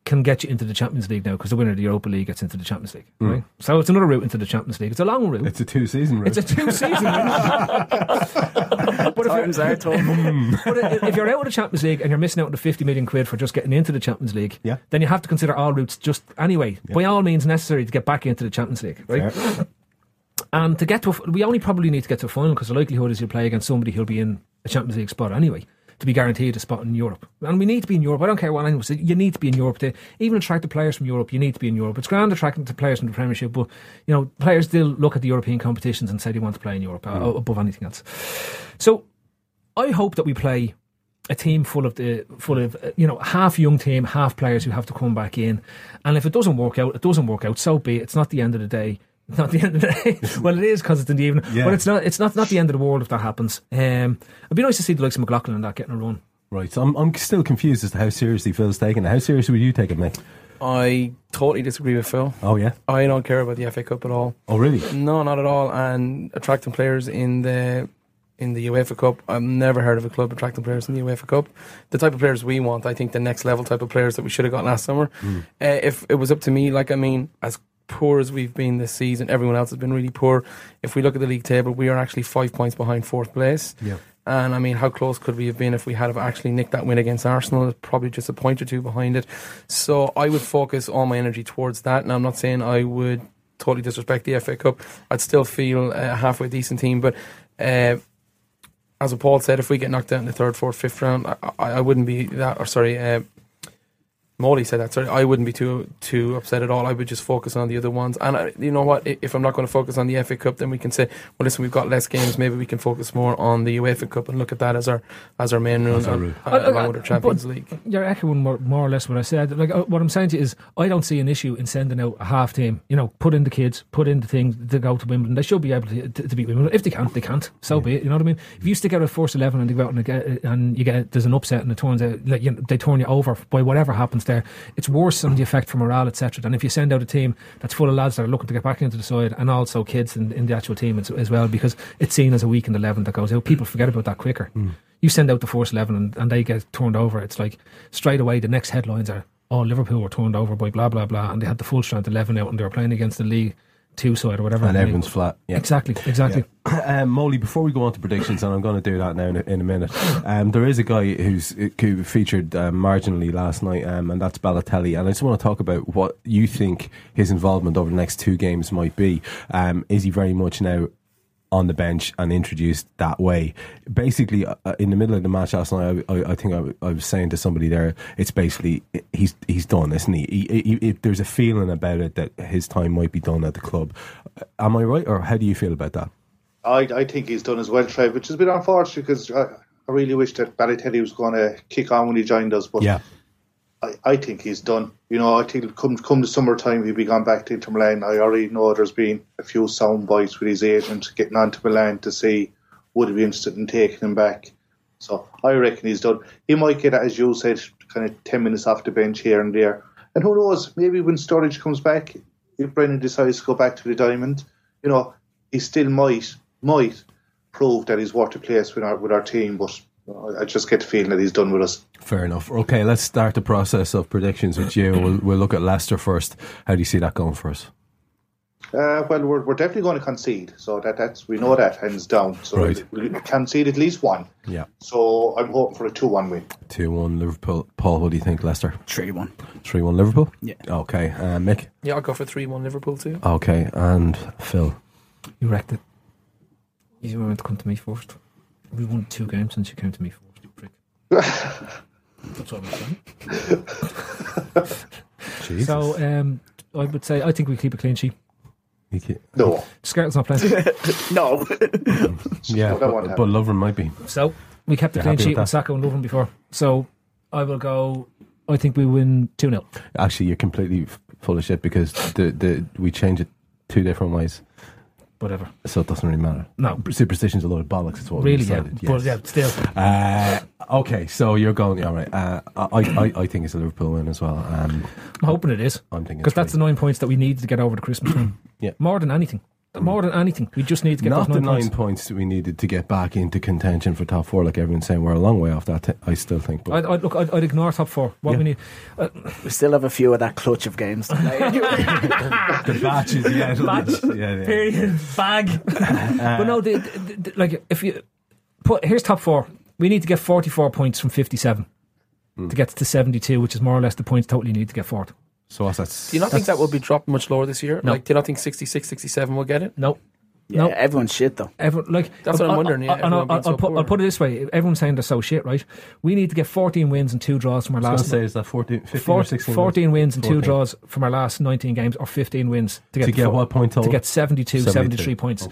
can get you into the Champions League now because the winner of the Europa League gets into the Champions League. Mm. Right, so it's another route into the Champions League. It's a long route. It's a two season route. It's a two season route. *laughs* but if Times you're, are tough. but if you're out of the Champions League and you're missing out on the 50 million quid for just getting into the Champions League, Yeah. then you have to consider all routes just anyway, by all means necessary to get back into the Champions League, right? Fair. And to get to, a, f- we only probably need to get to a final because the likelihood is you'll play against somebody who'll be in a Champions League spot anyway to be guaranteed a spot in Europe. And we need to be in Europe. I don't care what anyone says. You need to be in Europe to even attract the players from Europe. You need to be in Europe. It's grand attracting the players from the Premiership, but you know players still look at the European competitions and say they want to play in Europe uh, above anything else. So I hope that we play a team full of the full of uh, you know half young team, half players who have to come back in. And if it doesn't work out, it doesn't work out. So be it. It's not the end of the day. It's *laughs* not the end of the day. *laughs* well, it is because it's in the evening. Yeah. But it's not. It's not not the end of the world if that happens. Um, it'd be nice to see the likes of McLaughlin and that getting a run. Right, so I'm, I'm still confused as to how seriously Phil's taking it. How seriously would you take it, Mick? I totally disagree with Phil. Oh, yeah? I don't care about the FA Cup at all. Oh, really? No, not at all. And attracting players in the in the UEFA Cup, I've never heard of a club attracting players in the UEFA Cup. The type of players we want, I think, the next level type of players that we should have got last summer. Mm. Uh, if it was up to me, like I mean, as poor as we've been this season, everyone else has been really poor. If we look at the league table, we are actually five points behind fourth place. Yeah. And I mean, how close could we have been if we had have actually nicked that win against Arsenal? Probably just a point or two behind it. So I would focus all my energy towards that. And I'm not saying I would totally disrespect the FA Cup. I'd still feel a halfway decent team. But uh, as Paul said, if we get knocked out in the third, fourth, fifth round, I, I, wouldn't be that. Or sorry, uh, Molly said that. Sorry, I wouldn't be too too upset at all. I would just focus on the other ones. And I, you know what? If I'm not going to focus on the FA Cup, then we can say, well, listen, we've got less games. Maybe we can focus more on the UEFA Cup and look at that as our as our main run, As our and- route. uh, Uh, along with our Champions but League. You're echoing more, more or less what I said. Like uh, what I'm saying to you is, I don't see an issue in sending out a half team. You know, put in the kids, put in the things to go to Wimbledon. They should be able to, to, to beat Wimbledon. If they can't, they can't. So be it. You know what I mean? If you stick out a force eleven and they go out and, they get, and you get there's an upset and it turns out like you know, they turn you over by whatever happens there, it's worse on the effect for morale, etc. Than if you send out a team that's full of lads that are looking to get back into the side and also kids in, in the actual team as, as well because it's seen as a weakened eleven that goes out. People mm. forget about that quicker. Mm. You send out the force 11 and, and they get turned over, it's like straight away the next headlines are, oh, Liverpool were turned over by blah, blah, blah, and they had the full strength 11 out and they were playing against the league two side or whatever. And everyone's flat. Yeah. Exactly, exactly. *clears throat* Um, Molly, before we go on to predictions, and I'm going to do that now in a, in a minute, um, there is a guy who's who featured um, marginally last night, um, and that's Balotelli. And I just want to talk about what you think his involvement over the next two games might be. Um, is he very much now on the bench and introduced that way? Basically, uh, in the middle of the match last night, I, I, I think I, I was saying to somebody there, it's basically he's he's done, isn't he? He, he, he? There's a feeling about it that his time might be done at the club. Am I right, or how do you feel about that? I, I think he's done as well, Trev, which has been unfortunate because I, I really wish that Balotelli was going to kick on when he joined us. But Yeah. I, I think he's done. You know, I think come come the summertime he'll be gone back to Inter Milan. I already know there's been a few sound bites with his agent getting on to Milan to see would he be interested in taking him back. So I reckon he's done. He might get, as you said, kind of ten minutes off the bench here and there. And who knows? Maybe when Sturridge comes back, if Brendan decides to go back to the diamond, you know, he still might might prove that he's worth a place with our with our team. But I just get the feeling that he's done with us. Fair enough. Okay, let's start the process of predictions with you. We'll, we'll look at Leicester first. How do you see that going for us? Uh, well, we're, we're definitely going to concede, so that that's we know that hands down. So Right. we'll concede at least one. Yeah. So I'm hoping for a two-one win. 2 1 Liverpool. Paul, what do you think, Leicester? 3 1. 3 1 Liverpool? Yeah. Okay, uh, Mick? Yeah, I'll go for 3 1 Liverpool too. Okay, and Phil? You wrecked it. You were meant to come to me first. We won two games since you came to me for you prick. *laughs* That's what I'm saying. Jesus. So um, I would say I think we keep a clean sheet. You keep- No. Skrtel's not playing. *laughs* no. *laughs* yeah, That but, happen. but Lovren might be. So we kept the You're clean sheet with with that? Sakho and Lovren before. So I will go. I think we win two 0 Actually, you're completely full of shit because the, the we change it two different ways, Whatever. so it doesn't really matter. No. Superstition's a load of bollocks. It's what Really, yeah. decided. But yeah, still. Uh, okay, so you're going. All right. Uh, I, I I think it's a Liverpool win as well. Um, I'm hoping it is. I'm thinking because that's the nine points that we need to get over the Christmas. *clears throat* Yeah. More than anything. More than anything, we just need to get Not those the nine, nine points. points that we needed to get back into contention for top four, like everyone's saying. We're a long way off that. T- I still think. But I'd, I'd look. I'd, I'd ignore top four. What Yeah. we need. Uh, We still have a few of that clutch of games to *laughs* the batches, yeah, Batch. yeah, yeah. period. Bag. *laughs* but no, the, the, the, like if you put here's top four. We need to get 44 points from 57 Hmm. to get to 72, which is more or less the points total you need to get fourth. So what's that? Do you not think that will be dropped much lower this year? No. Like, do you not think 66, 67 will get it? No. yeah, No. everyone's shit though. Everyone, like That's what I'm I- wondering, yeah, I, and I'll, I'll, so put. I'll put it this way: everyone's saying they're so shit, right? We need to get 14 wins and two draws from our I was last. say, is that 14, 15 or 14, 16? 14 wins and two draws from our last 19 games, or 15 wins to get, To get fo- what point To total? get 72, 72. 73 points.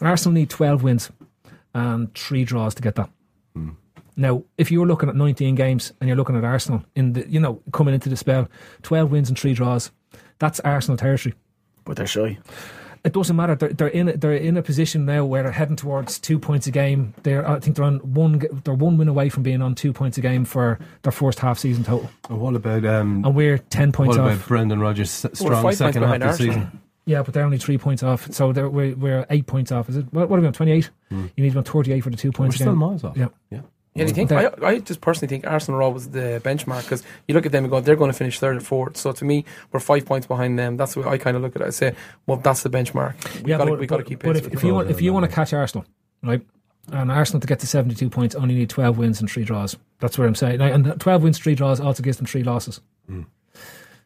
Arsenal need 12 wins and three draws to get that. Hmm. Now, if you're looking at 19 games and you're looking at Arsenal in the, you know, coming into the spell, 12 wins and three draws, that's Arsenal territory. But they're shy. It doesn't matter. They're, they're in. A, they're in a position now where they're heading towards two points a game. They're. I think they're on one. They're one win away from being on two points a game for their first half season total, And what about um? and we're ten points what off. about Brendan Rodgers' strong five second half behind of the season? Yeah, but they're only three points off. So they're, we're, we're eight points off. Is it? What, what are we on? Twenty eight. You need to be on thirty eight for the two Hmm. We're points. still miles off. Yeah. yeah. Yeah, do you think? I, I just personally think Arsenal are always the benchmark because you look at them and go, they're going to finish third or fourth. So to me, we're five points behind them. That's what I kind of look at it. I say, well, that's the benchmark. We yeah, got to but, we to but- keep but pace if, if you want, if you want to catch Arsenal, right, and Arsenal to get to seventy two points, only need twelve wins and three draws. That's what I'm saying. Now, And twelve wins, three draws also gives them three losses. Hmm.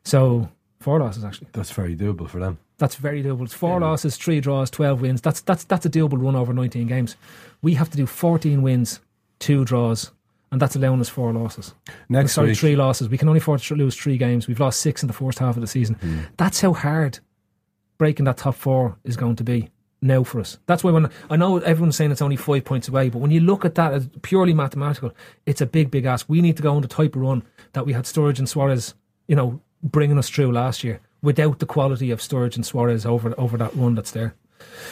So four losses actually. That's very doable for them. That's very doable. It's four losses, three draws, twelve wins. That's that's that's a doable run over nineteen games. We have to do fourteen wins, two draws, and that's allowing us four losses. Next Sorry, week, three losses. We can only afford to lose three games. We've lost six in the first half of the season. Hmm. That's how hard breaking that top four is going to be now for us. That's why when I know everyone's saying it's only five points away, but when you look at that as purely mathematical, it's a big, big ask. We need to go on the type of run that we had Sturridge and Suarez, you know, bringing us through last year without the quality of Sturridge and Suarez over over that run that's there.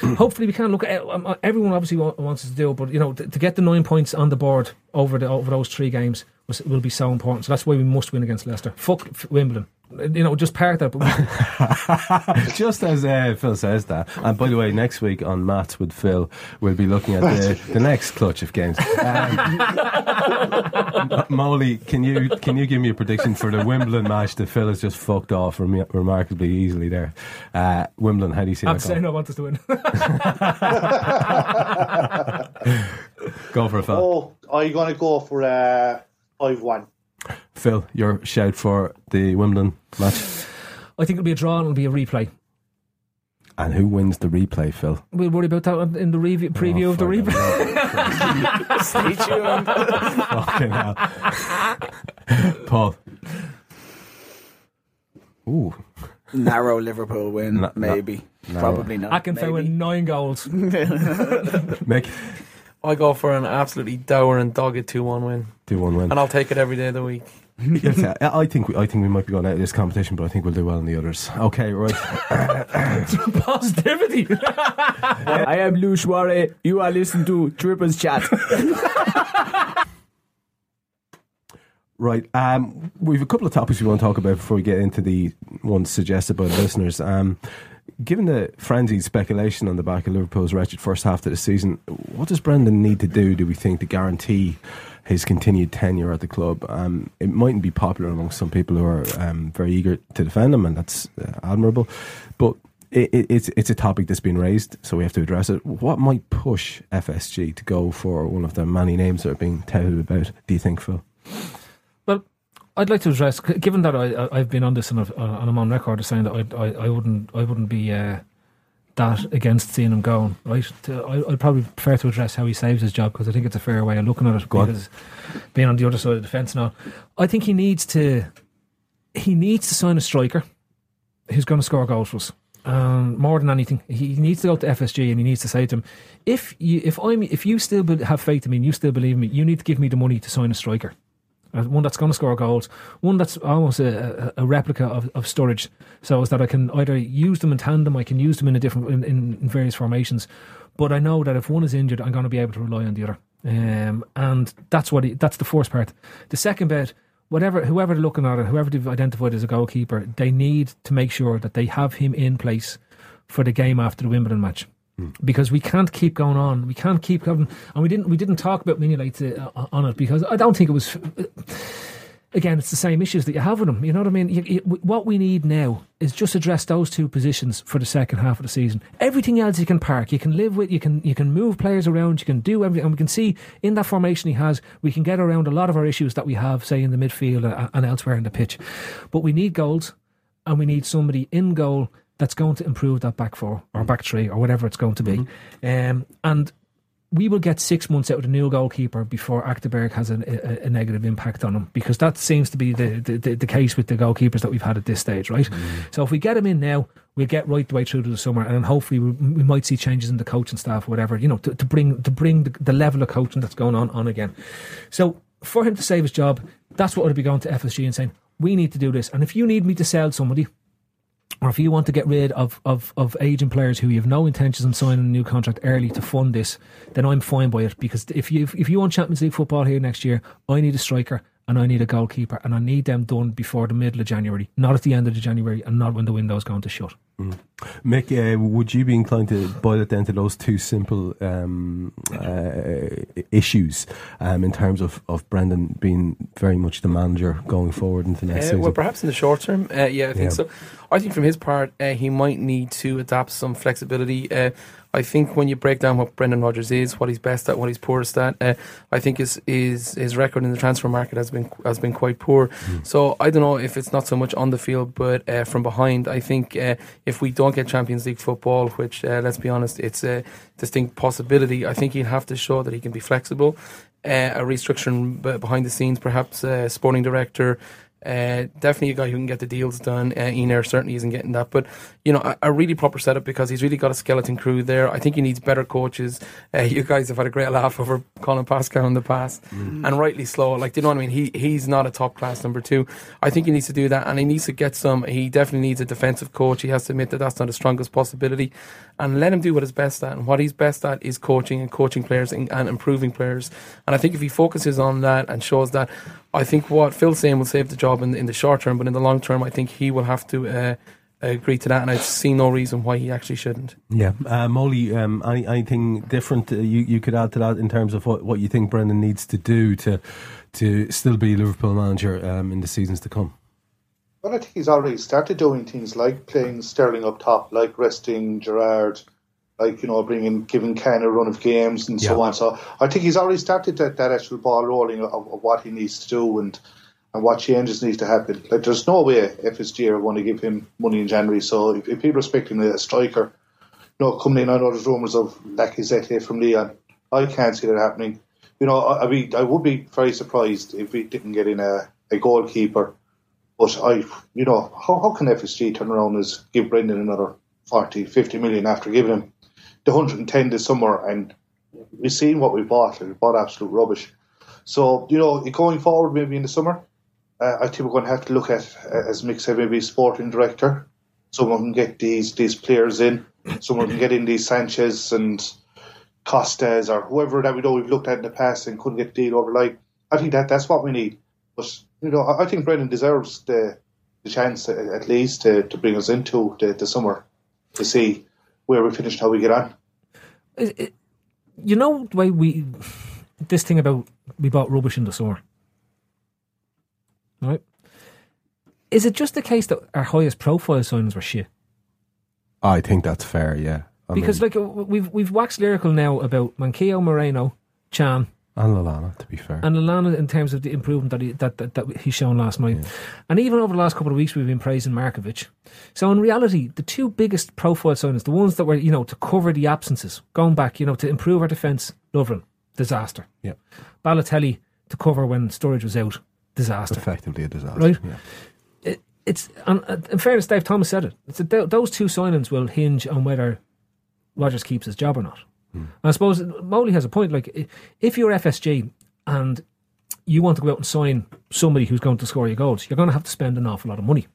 Hopefully, we can look at um, everyone. Obviously, wants us to do, but you know, to, get the nine points on the board over the over those three games will be so important. So that's why we must win against Leicester. Fuck f- Wimbledon. You know, just park that. But *laughs* Just as uh, Phil says that. And by the way, next week on Maths with Phil, we'll be looking at the, the next clutch of games. Um, *laughs* Molly, can you can you give me a prediction for the Wimbledon match that Phil has just fucked off rem- remarkably easily there? Uh, Wimbledon, how do you see I'm that saying? I want us to win. *laughs* Go for it, Phil. Oh, are you going to go for uh, 5 1. Phil, your shout for the Wimbledon match. I think it'll be a draw and it'll be a replay. And who wins the replay, Phil? We'll worry about that in the review, oh, preview Oh, of the replay. *laughs* Stay tuned. Fucking hell. Paul. Ooh. Narrow Liverpool win, Na- na- maybe. narrow. Probably not. Akinfe with maybe. nine goals. *laughs* Mick, I go for an absolutely dour and dogged 2 1 win. 2 1 win. And I'll take it every day of the week. *laughs* I think we, I think we might be going out of this competition, but I think we'll do well in the others. Okay, right. *laughs* Positivity. *laughs* I am Luis Suarez. You are listening to Trippers Chat. Right. Um, we've a couple of topics we want to talk about before we get into the ones suggested by the listeners. Um, given the frenzied speculation on the back of Liverpool's wretched first half of the season, what does Brendan need to do, do we think, to guarantee his continued tenure at the club? Um, it mightn't be popular among some people who are um, very eager to defend him, and that's uh, admirable. But it, it, it's it's a topic that's been raised, so we have to address it. What might push FSG to go for one of the many names that are being touted about? Do you think, Phil? I'd like to address, given that I, I- I've been on this and, uh, and I'm on record as saying that I, I, I wouldn't I wouldn't be uh, that against seeing him going. Right, to, I, I'd probably prefer to address how he saves his job because I think it's a fair way of looking at it. Go on. because being on the other side of the fence now, I think he needs to he needs to sign a striker who's going to score goals for us. Um, more than anything, he needs to go to FSG and he needs to say to him, if you if I'm if you still have faith in me and you still believe in me, you need to give me the money to sign a striker. Uh, one that's going to score goals, one that's almost a, a, a replica of, of Sturridge, so as that I can either use them in tandem, I can use them in a different in, in, various formations. But I know that if one is injured, I'm going to be able to rely on the other, um, and that's what he, that's the first part. The second bit, whatever whoever they're looking at, or whoever they've identified as a goalkeeper, they need to make sure that they have him in place for the game after the Wimbledon match because we can't keep going on. We can't keep going, and we didn't. We didn't talk about Mignolet uh, on it because I don't think it was. Again, it's the same issues that you have with them. You know what I mean? You, you, what we need now is just address those two positions for the second half of the season. Everything else you can park, you can live with, you can you can move players around, you can do everything, and we can see in that formation he has, we can get around a lot of our issues that we have, say in the midfield and, and elsewhere in the pitch. But we need goals, and we need somebody in goal that's going to improve that back four or mm. back three or whatever it's going to be. Mm-hmm. Um, and we will get six months out of the new goalkeeper before Achterberg has a, a, a negative impact on him because that seems to be the, the, the, case with the goalkeepers that we've had at this stage, right? Mm. So if we get him in now, we'll get right the way through to the summer, and then hopefully we, we might see changes in the coaching staff, or whatever, you know, to, to bring to bring the, the level of coaching that's going on on again. So for him to save his job, that's what I'd be going to FSG and saying we need to do this, and if you need me to sell somebody or if you want to get rid of, of, of aging players who you have no intentions of signing a new contract early to fund this, then I'm fine by it. Because if you if you want Champions League football here next year, I need a striker and I need a goalkeeper, and I need them done before the middle of January, not at the end of the January, and not when the window is going to shut. Mick, uh, would you be inclined to boil it down to those two simple um, uh, issues um, in terms of, of Brendan being very much the manager going forward into the next Uh, season? well, perhaps in the short term, uh, yeah, I think Yeah. so. I think from his part, uh, he might need to adapt some flexibility. I think when you break down what Brendan Rodgers is, what he's best at, what he's poorest at, uh, I think his, his his record in the transfer market has been has been quite poor. So I don't know if it's not so much on the field, but uh, from behind. I think uh, if we don't get Champions League football, which uh, let's be honest, it's a distinct possibility. I think he'll have to show that he can be flexible. Uh, a restructuring behind the scenes, perhaps uh, sporting director, Uh, definitely a guy who can get the deals done. Uh, certainly isn't getting that, but you know, a, a, really proper setup because he's really got a skeleton crew there. I think he needs better coaches. Uh, you guys have had a great laugh over Colin Pascoe in the past, mm. and rightly slow. Like, do you know what I mean? He he's not a top class number two. I think he needs to do that, and he needs to get some. He definitely needs a defensive coach. He has to admit that that's not the strongest possibility, and let him do what he's best at. And what he's best at is coaching and coaching players and, and improving players. And I think if he focuses on that and shows that I think what Phil's saying will save the job in, in the short term, but in the long term, I think he will have to uh, agree to that, and I see no reason why he actually shouldn't. Yeah, uh, Molly, um, any, anything different uh, you you could add to that in terms of what, what you think Brendan needs to do to to still be Liverpool manager um, in the seasons to come? Well, I think he's already started doing things like playing Sterling up top, like resting Gerrard like you know bringing giving Can a run of games and yeah. so on. So I think he's already started that, that actual ball rolling of, of, what he needs to do and and what changes need to happen. Like there's no way FSG are going to give him money in January. So if, if people are expecting a striker, you know, coming in, I know there's rumours of Lacazette from Lyon. I can't see that happening. You know, I, I mean, I would be very surprised if we didn't get in a, a goalkeeper. But I, you know, how, how can FSG turn around and give Brendan another 40, 50 million after giving him the 110 this summer, and we've seen what we bought. We bought absolute rubbish. So, you know, going forward, maybe in the summer, uh, I think we're going to have to look at, uh, as Mick said, maybe sporting director. Someone can get these these players in. Someone can get in these Sanchez and Costas or whoever that we know we've looked at in the past and couldn't get the deal over line. I think that that's what we need. But you know, I, I think Brendan deserves the the chance at least to, to bring us into the, the summer to see where we finished, how we get on. It, you know the way we this thing about we bought rubbish in the summer, right? Is it just the case that our highest profile signings were shit? I think that's fair. Yeah, I because mean, like we've we've waxed lyrical now about Manquillo, Moreno, Can, and Lallana, to be fair. And Lallana, in terms of the improvement that, he, that, that, that he's shown last night. Yeah. And even over the last couple of weeks, we've been praising Markovic. So in reality, the two biggest profile signings, the ones that were, you know, to cover the absences, going back, you know, to improve our defence, Lovren, disaster. Yeah. Balotelli, to cover when Sturridge was out, disaster. Effectively a disaster. Right? Yeah. It's, and uh, in fairness, Dave Thomas said it. It's a, those two signings will hinge on whether Rodgers keeps his job or not. Mm. I suppose Molly has a point. Like, if you're FSG and you want to go out and sign somebody who's going to score your goals, you're going to have to spend an awful lot of money.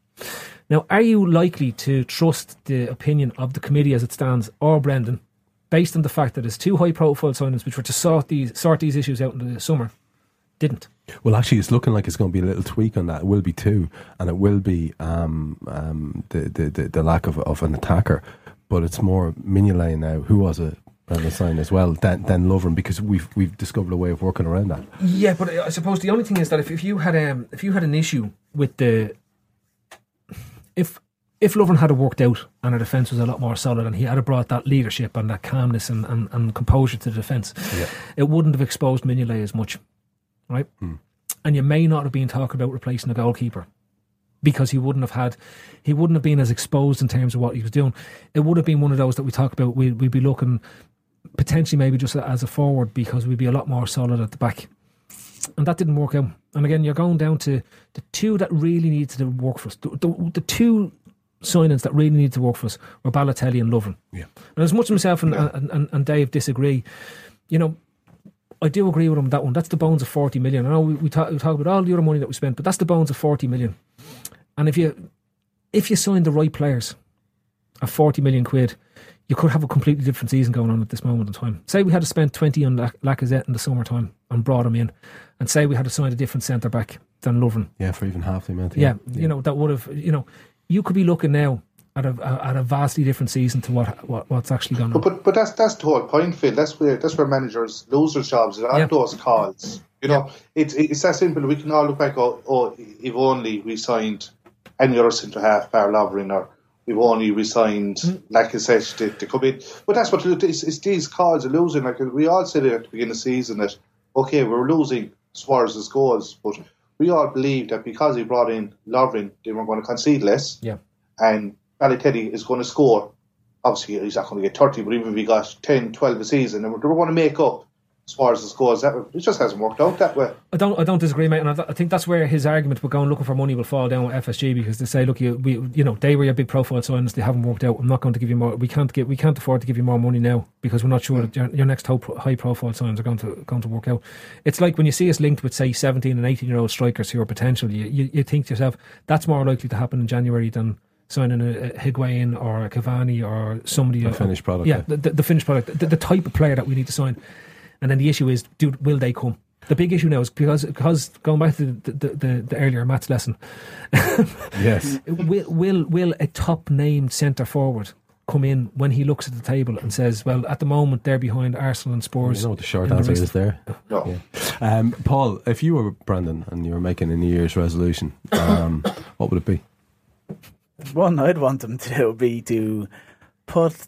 Now, are you likely to trust the opinion of the committee as it stands, or Brendan, based on the fact that it's two high-profile signings which were to sort these sort these issues out in the summer, didn't? Well, actually, it's looking like it's going to be a little tweak on that. It will be two, and it will be um, um, the, the, the the lack of of an attacker. But it's more Mignolet now, who was a on the sign as well than, than Lovren because we've we've discovered a way of working around that. Yeah, but I suppose the only thing is that if, if you had um if you had an issue with the if if Lovren had worked out and our defence was a lot more solid and he had brought that leadership and that calmness and, and, and composure to the defence, yeah. it wouldn't have exposed Mignolet as much, right? Hmm. And you may not have been talking about replacing the goalkeeper because he wouldn't have had, he wouldn't have been as exposed in terms of what he was doing. It would have been one of those that we talk about. We'd, we'd be looking potentially maybe just as a forward because we'd be a lot more solid at the back. And that didn't work out. And again, you're going down to the two that really needed to work for us. The, the, the two signings that really needed to work for us were Balotelli and Lovren. Yeah. And as much as myself and, and, and, and Dave disagree, you know, I do agree with him that one. That's the bones of 40 million. I know we, we, talk, we talk about all the other money that we spent, but that's the bones of 40 million. And if you if you sign the right players at 40 million quid, you could have a completely different season going on at this moment in time. Say we had to spend 20 on Lacazette in the summertime and brought him in, and say we had to sign a different centre back than Lovren. Yeah, for even half the amount. Yeah, yeah, you know, that would have, you know, you could be looking now at a, at a vastly different season to what, what what's actually going on. But, but, but that's that's the whole point, Phil. That's where that's where managers lose their jobs. Are yeah. those calls. You know, yeah. it's it's that simple. We can all look back. Oh, oh if only we signed any other centre half, Par Lovren or we've only resigned mm. Lacazette to, to come in. But that's what it's, it's these cards are losing. Like we all said at the beginning of the season that okay, we're losing Suarez's goals, but we all believed that because he brought in Lovren, they were going to concede less. Yeah. And Balotelli is going to score. Obviously, he's not going to get 30, but even if he got 10, 12 a season, they were, they were going to make up as far as this goes. That it just hasn't worked out that way. I don't, I don't disagree, mate, and I, th- I think that's where his argument with going looking for money will fall down with FSG because they say, look, you, we, you know, they were your big profile signings, they haven't worked out. I'm not going to give you more. We can't get, we can't afford to give you more money now because we're not sure that your, your next ho- high profile signings are going to going to work out. It's like when you see us linked with say 17 and 18 year old strikers who are potential, you, you, you think to yourself that's more likely to happen in January than signing a, a Higuain or a Cavani or somebody. A uh, finished product, Yeah, yeah. the, the, the finished product, the, the type of player that we need to sign. And then the issue is, do will they come? The big issue now is because because going back to the the, the, the earlier Matt's lesson. *laughs* Yes. will will will a top named centre forward come in when he looks at the table and says, "Well, at the moment they're behind Arsenal and Spurs." You know what the short answer race." is there. *laughs* No. Yeah. Um, Paul, if you were Brendan and you were making a New Year's resolution, um, what would it be? One I'd want them to do would be to put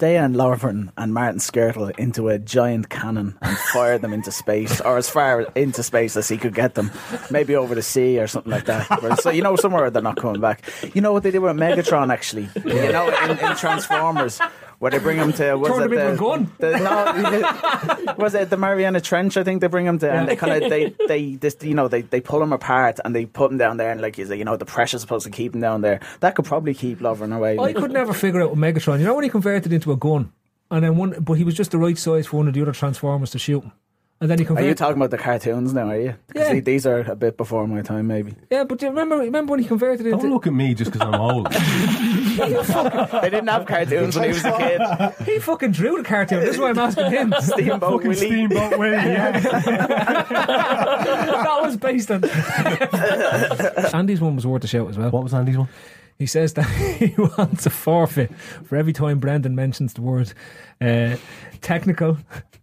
Dejan Lovren and Martin Skrtel into a giant cannon and fire them into space, or as far into space as he could get them, maybe over the sea or something like that. So you know somewhere they're not coming back. You know what they did with Megatron actually? You know in, in Transformers. Where they bring him to *laughs* was it the, a gun. the- no, *laughs* was it the Mariana Trench? I think they bring him to, and they kind of they they this, you know they, they pull him apart and they put him down there, and like you say, you know the pressure's supposed to keep him down there. That could probably keep Lovren away. I could never figure out Megatron. You know when he converted into a gun, and then one, but he was just the right size for one of the other Transformers to shoot him, and then he Are you talking about the cartoons now? Are you? 'Cause Yeah. the- these are a bit before my time, maybe. yeah, but do you remember remember when he converted into? Don't look at me just because I'm old. *laughs* they didn't have cartoons when he was a kid. He fucking drew the cartoon. This is why I'm asking him. *laughs* Steamboat Willie. Steamboat Willie, yeah. *laughs* that was based on. Andy's one was worth a shout as well. What was Andy's one? He says that he wants a forfeit for every time Brendan mentions the word uh, technical,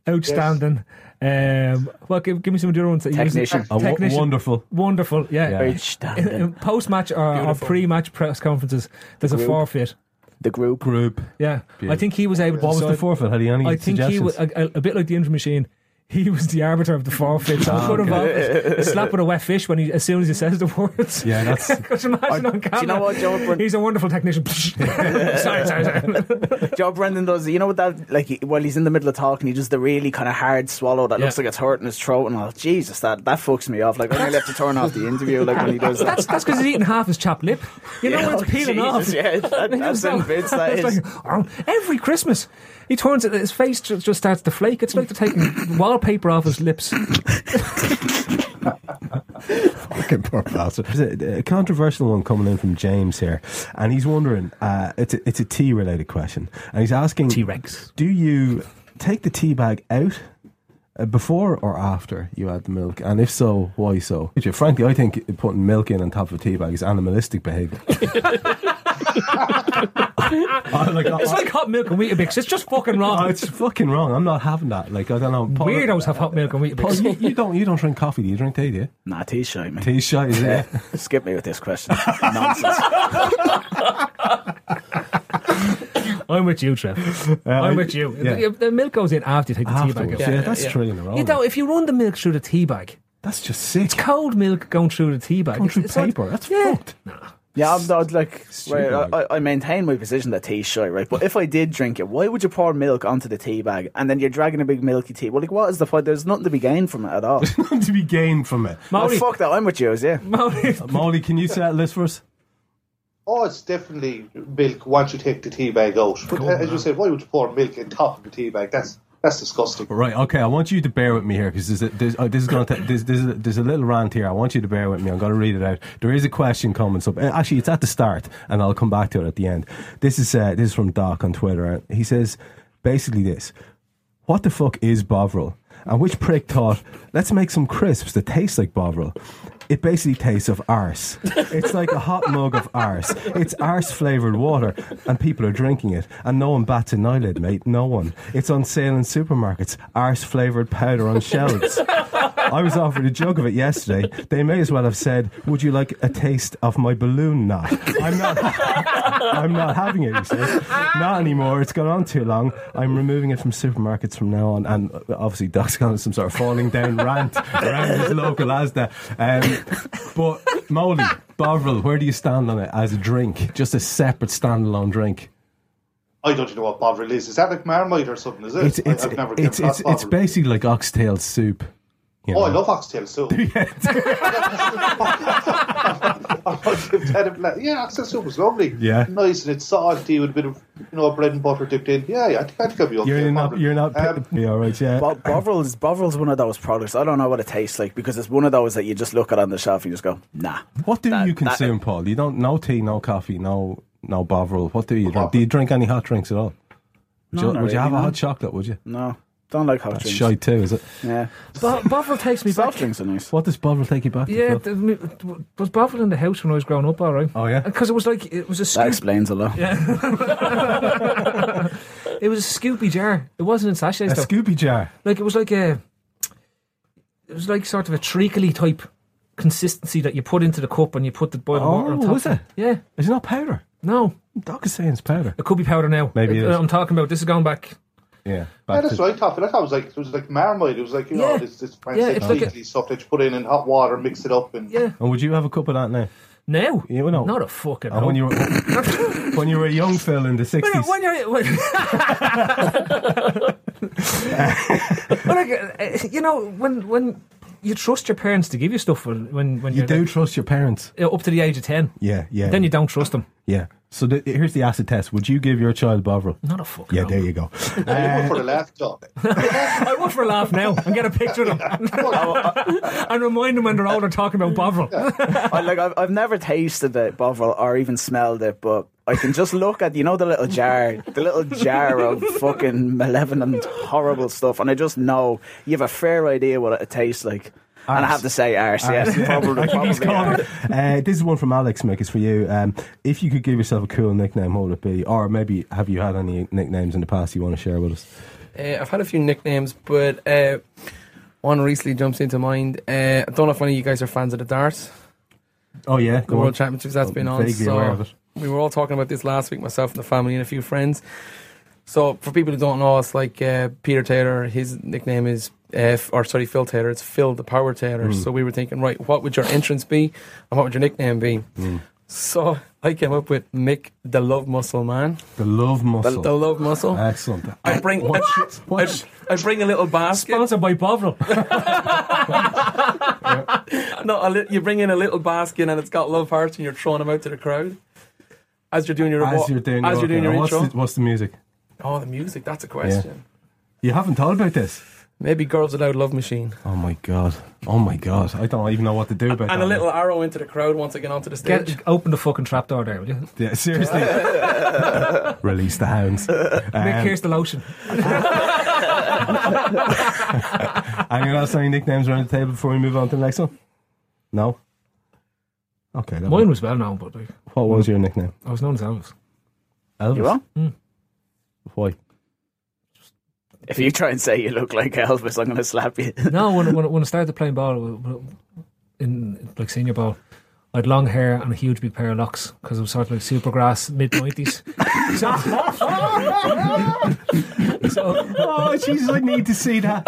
outstanding. Um, well, give, give me some of your other ones. that you use. Technician. Uh, wo- Technician. wonderful. Wonderful, yeah. Yeah. Post match or, or pre match press conferences, there's a forfeit. The group. Group. Yeah, Beautiful. I think he was able to. What was the forfeit? Had he any I think he was a, a, a bit like the injury machine. *laughs* He was the arbiter of the forfeit, so I could have offered a slap with a wet fish when he, as soon as he says the words. Yeah, that's. *laughs* Could you imagine on do you know what, Joe? Bren- He's a wonderful technician. *laughs* sorry, sorry, sorry. Joe Brendan does. You know what that like? he- While he's in the middle of talking, he does the really kind of hard swallow that Yeah. looks like it's hurting his throat, and all. Jesus, that that fucks me off. Like I nearly have to turn off the interview. Like when he does that. That's that's because he's eating half his chapped lip. You know Yeah, when it's oh, peeling Jesus, off. yeah, that- that's in bits, that It's is. like, oh, every Christmas, he turns it. His face just, just starts to flake. It's like they're taking wallpaper off his lips. *laughs* Fucking poor bastard. There's a, a controversial one coming in from James here, and he's wondering. Uh, it's a, it's a tea related question, and he's asking T-Rex. Do you take the tea bag out? Uh, before or after you add the milk, and if so, why so? Frankly, I think putting milk in on top of a tea bag is animalistic behaviour. *laughs* Oh, I, like, It's like hot milk and Weetabix. It's just fucking Oh, wrong. it's fucking wrong. I'm not having that. Like I don't know. Paul- Weirdos have hot milk and Paul, Weetabix. you, you don't. You don't drink coffee. Do you drink tea? Do you? Nah, tea's shy, man. Tea shy, is it? *laughs* Skip me with this question. *laughs* Nonsense. *laughs* I'm with you, Trev. Uh, I'm with you. yeah. The, the milk goes in after you take the tea bag Afterwards. out. Yeah, that's yeah. three in a row. You know, if you run the milk through the tea bag, that's just sick. it's cold milk going through the tea bag. Going It's- through it's like- paper. That's yeah. fucked. Yeah, I'm not like. Stupid, Right. I, I maintain my position that tea's shy, right? But if I did drink it, why would you pour milk onto the tea bag and then you're dragging a big milky tea? Well, like, what is the point? There's nothing to be gained from it at all. *laughs* Nothing to be gained from it. oh, Molly, fuck that. I'm with you, yeah. Molly, Molly, can you settle list for us? Oh, it's definitely milk once you take the tea bag out. But uh, as you said, why would you pour milk on top of the tea bag? That's that's disgusting. Right. Okay. I want you to bear with me here because there's, there's, oh, this is going to there's, there's, a, there's a little rant here. I want you to bear with me. I'm going to read it out. There is a question coming. So uh, actually, it's at the start, and I'll come back to it at the end. This is uh, this is from Doc on Twitter. He says basically this: What the fuck is Bovril? And which prick thought, let's make some crisps that taste like Bovril? It basically tastes of arse. It's like a hot mug of arse. It's arse flavoured water, and people are drinking it, and no one bats an eyelid, mate. No one. It's on sale in supermarkets. Arse flavoured powder on shelves. I was offered a jug of it yesterday. They may as well have said, "Would you like a taste of my balloon knot?" I'm not. I'm not having it. "Not anymore. It's gone on too long. I'm removing it from supermarkets from now on." And uh, obviously, Doc's gone on some sort of falling down rant around his local Asda. Um, *laughs* but Molly, Bovril, where do you stand on it as a drink? Just a separate standalone drink. I don't know what Bovril is. Is that like Marmite or something? Is it? It's it's I, have never it's it's, it's basically like oxtail soup. you Oh, I love oxtail soup. *laughs* *laughs* I'll give that a bla- yeah, oxtail soup was lovely. Yeah. nice and it's salty with a bit of you know bread and butter dipped in. Yeah, yeah I think I think I'd be okay. You're not Bovril. you're not Um, yeah, all right, yeah. Bo- Bovril's Bovril's one of those products. I don't know what it tastes like because it's one of those that you just look at on the shelf and you just go, nah. What do That- you that- consume, Paul? You don't no tea, no coffee, no no Bovril. What do you drink? Do you drink any hot drinks at all? Would No, you, not would you really, have a hot chocolate? Would you? No, don't like hot That's drinks. shy too, is it? Yeah, Bo- Bovril takes me soft back. drinks are nice. What does Bovril take you back? to, Yeah, Phil? th- me- was Bovril in the house when I was growing up, all right? Oh yeah. Because it was like, it was a That scoop. explains a lot. *laughs* It was a scoopy jar. It wasn't in sachets A though. Scoopy jar. like it was like a, it was like sort of a treacly type consistency that you put into the cup and you put the boiling water on Oh, top. was it? Yeah. Is it not powder? No, Doc is saying it's powder. it could be powder now. Maybe it Uh. I'm talking about. This is going back. Yeah. Yeah, back that's to- what I thought. I thought it was like it was like Marmite. It was like you know Yeah. this this Yeah, it's like a- fancy stuff that you put in in hot water, mix it up, and Yeah. And would you have a cup of that now? Now, You know. not a fucking. And when you were *laughs* when you were a young Phil in the sixties. when you're, when, *laughs* *laughs* Well, like, uh, you know, when when you trust your parents to give you stuff when when, when You you're do like, trust your parents. uh, up to the age of ten, Yeah, yeah. then you don't trust them. Yeah. So the, here's the acid test. Would you give your child Bovril? Not a fucking. Yeah, there you go. *laughs* you go for a laugh job. *laughs* I would for a laugh now and get a picture of them *laughs* and remind them when they're older talking about Bovril. I, like I've, I've never tasted it, Bovril, or even smelled it, but I can just look at you know the little jar, the little jar of fucking malevolent, horrible stuff, and I just know you have a fair idea what it tastes like. And I have to say, arse, Arse, yeah. probably, *laughs* I think he's probably, yeah. Uh, this is one from Alex, Mick. It's for you. Um, if you could give yourself a cool nickname, what would it be? Or maybe have you had any nicknames in the past you want to share with us? Uh, I've had a few nicknames, but uh, one recently jumps into mind. Uh, I don't know if any of you guys are fans of the darts, Oh yeah, the World on. Championships that's I'm been on. vaguely aware of So we were all talking about this last week, myself and the family and a few friends. So for people who don't know, it's like uh, Peter Taylor. His nickname is, uh, f- or sorry, Phil Taylor. It's Phil the Power Taylor. Hmm. So we were thinking, right, what would your entrance be, and what would your nickname be? Hmm. So I came up with Mick the Love Muscle Man. The love muscle. the Love Muscle. Excellent. I bring I, I, I bring a little basket. Sponsored by Bovril. *laughs* No, a li- you bring in a little basket and it's got love hearts and you're throwing them out to the crowd as you're doing your As you're doing as your, you're doing your what's intro. the, what's the music? Oh, the music. That's a question. You haven't thought about this? Maybe Girls Aloud Love Machine Oh my god! Oh my god! I don't even know what to do about and that. a little arrow into the crowd once I get onto the stage. Get, open the fucking trapdoor there, will you? Yeah, seriously. *laughs* Release the hounds. Mick, Um, here's the lotion. *laughs* Anyone else any nicknames around the table before we move on to the next one? No. Okay. that Mine was well known, but like, What was your nickname? I was known as Elvis. Elvis. You will? Why? If you try and say you look like Elvis, I'm going to slap you. No, when, when, when I *laughs* started playing ball in like senior ball, I had long hair and a huge big pair of locks because I was sort of like supergrass mid nineties. so, *laughs* so, Oh, Jesus! I need to see that.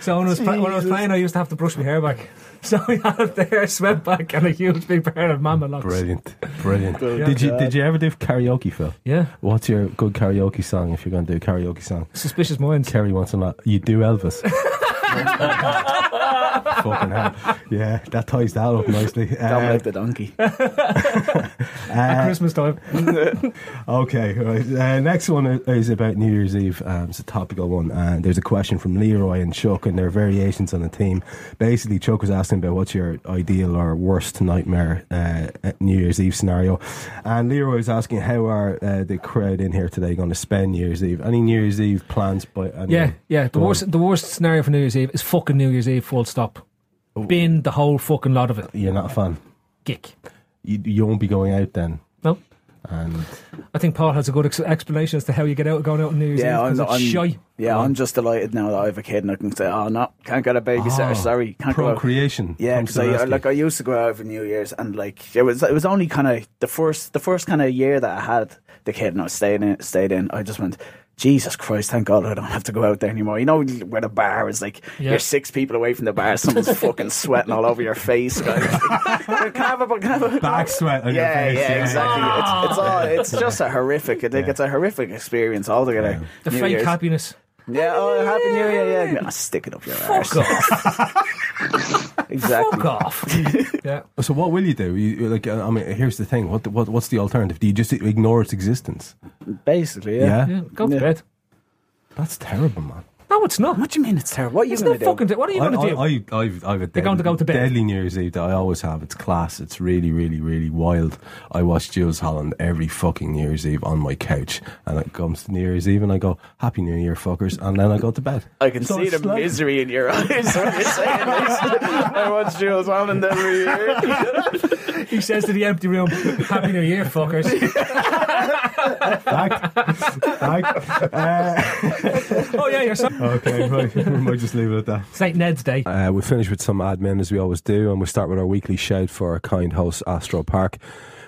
so when I was pla- when I was playing, I used to have to brush my hair back. *laughs* So I had the hair swept back and a huge big pair of mama locks. Brilliant, brilliant. Good Did you did you ever do karaoke, Phil? Yeah, What's your good karaoke song if you're going to do a karaoke song? suspicious minds. Kerry wants to know. You do Elvis. *laughs* Fucking hell. Yeah, that ties that up nicely. Don't Uh, like the donkey. *laughs* At Christmas time. *laughs* Okay, right. Uh, next one is about New Year's Eve. Um, it's a topical one. And there's a question from Leroy and Chuck, and there are variations on the theme. Basically, Chuck was asking about what's your ideal or worst nightmare uh, New Year's Eve scenario. And Leroy was asking how are uh, the crowd in here today going to spend New Year's Eve? Any New Year's Eve plans? By anyone? Yeah, yeah. The Go on. worst, the worst scenario for New Year's Eve is fucking New Year's Eve. Full stop. Oh. Bin the whole fucking lot of it. You're not a fan. Gick. You, you won't be going out then. No. And I think Paul has a good ex- explanation as to how you get out going out on New Year's Yeah, I'm, I'm, shy. yeah, I'm just delighted now that I have a kid and I can say, oh no, can't get a babysitter. Oh, sorry, can't go out. procreation. Yeah, comes because to the I, rescue. like I used to go out for New Year's and like it was it was only kind of the first the first kind of year that I had the kid and I stayed in stayed in. I just went, Jesus Christ, thank God I don't have to go out there anymore. You know, where the bar is like, Yeah. you're six people away from the bar, someone's *laughs* fucking sweating all over your face. Like, *laughs* can I have a, can I have a Back sweat on your yeah, face, yeah, yeah. exactly. It's, it's all. It's just a horrific. I think it's a horrific experience altogether. The New fake Year's. happiness. Yeah. Oh, happy New Year. Yeah. Ah, stick it up your arse. Fuck off. *laughs* Exactly. Fuck off. *laughs* yeah. So what will you do? You, like, I mean, here's the thing. What, what what's the alternative? Do you just ignore its existence? Basically, yeah. Yeah? Go to bed. That's terrible, man. No, it's not. What do you mean it's terrible? What are you It's going to do? fucking. What are you going to do? I, I, I've, I've a You're going to go to bed. deadly New Year's Eve that I always have. It's class. It's really, really, really wild. I watch Jools Holland every fucking New Year's Eve on my couch, and it comes to New Year's Eve, and I go, "Happy New Year, fuckers," and then I go to bed. I can So see the it's like- misery in your eyes when you're saying this. I watch Jools Holland every year. *laughs* he says to the empty room, "Happy New Year, fuckers." *laughs* Fact. Fact. Uh, *laughs* oh yeah, you're so. *laughs* okay, right. *laughs* we might just leave it at that. St. Ned's Day. Uh, we finish with some admin as we always do, and we start with our weekly shout for our kind host, Astro Park.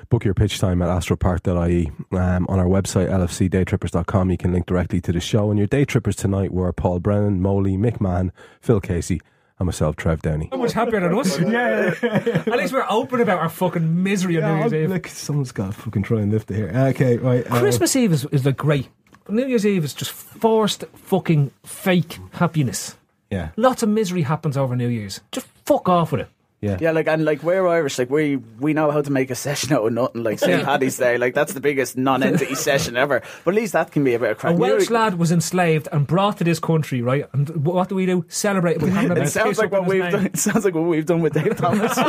Book your pitch time at astropark.ie. Um, on our website, lfcdaytrippers.com, you can link directly to the show. And your day trippers tonight were Paul Brennan, Moley, Mick Mann, Phil Casey, and myself, Trev Downey. So much happier than us. *laughs* Yeah. *laughs* At least we're open about our fucking misery on New Year's Eve. Look, someone's got to fucking try and lift it here. Okay, right. uh, Christmas Eve is, is like great. New Year's Eve is just forced fucking fake happiness. Yeah. Lots of misery happens over New Year's. Just fuck off with it. Yeah. Yeah, like and like we're Irish, like we we know how to make a session out of nothing. Like St. Yeah. Paddy's Day, like that's the biggest non-entity *laughs* session ever. But at least that can be a bit of A crack. Welsh lad was enslaved and brought to this country, right? And what do we do? Celebrate it by having a bit It sounds like what we've name. done. It sounds like what we've done with Dave Thomas. *laughs*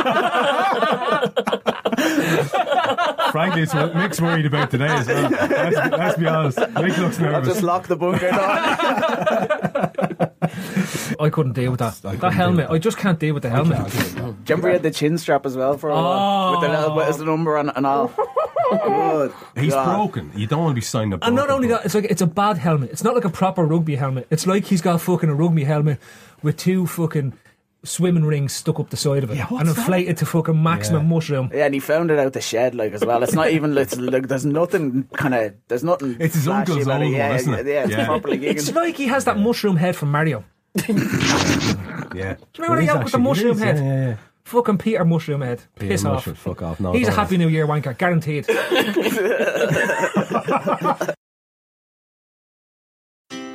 Frankly, it's what Mick's worried about today as well. Let's, let's be honest. Mick looks I'll nervous. just lock the bunker door. *laughs* I couldn't deal with that. couldn't That helmet, with I just can't deal with the helmet. Do you *laughs* remember he had the chin strap as well for a while with the little oh. bit as the number on it and all. Good He's God. broken. You don't want to be signed up. And not only that, it's like it's a bad helmet. It's not like a proper rugby helmet. It's like he's got fucking a rugby helmet with two fucking swimming rings stuck up the side of it what's and that? inflated to fucking maximum Yeah. mushroom. Yeah, and he found it out the shed like as well. It's not even it's like there's nothing kind of there's nothing. It's his flashy uncle's about it. old one, yeah, isn't it? Yeah, it's Yeah. properly gigging. It's like he has that mushroom head from Mario. Yeah. Do *laughs* you remember It the is with the mushroom is, head? Yeah, yeah, yeah. Fucking Peter Mushroom Head. Peter Piss Mushroom, off. fuck off. No, He's a Happy New Year wanker, guaranteed. *laughs*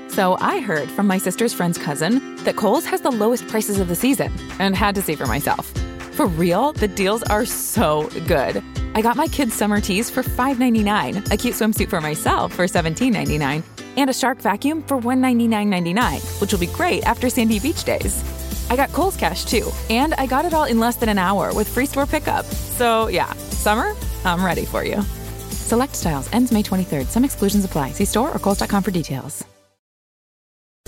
So I heard from my sister's friend's cousin that Kohl's has the lowest prices of the season and had to see for myself. For real, the deals are so good. I got my kids' summer tees for $5.99, a cute swimsuit for myself for $17.99, and a shark vacuum for $199.99, which will be great after Sandy Beach days. I got Kohl's Cash too, and I got it all in less than an hour with free store pickup. So yeah, summer, I'm ready for you. Select styles ends May 23rd. Some exclusions apply. See store or Kohl's.com for details.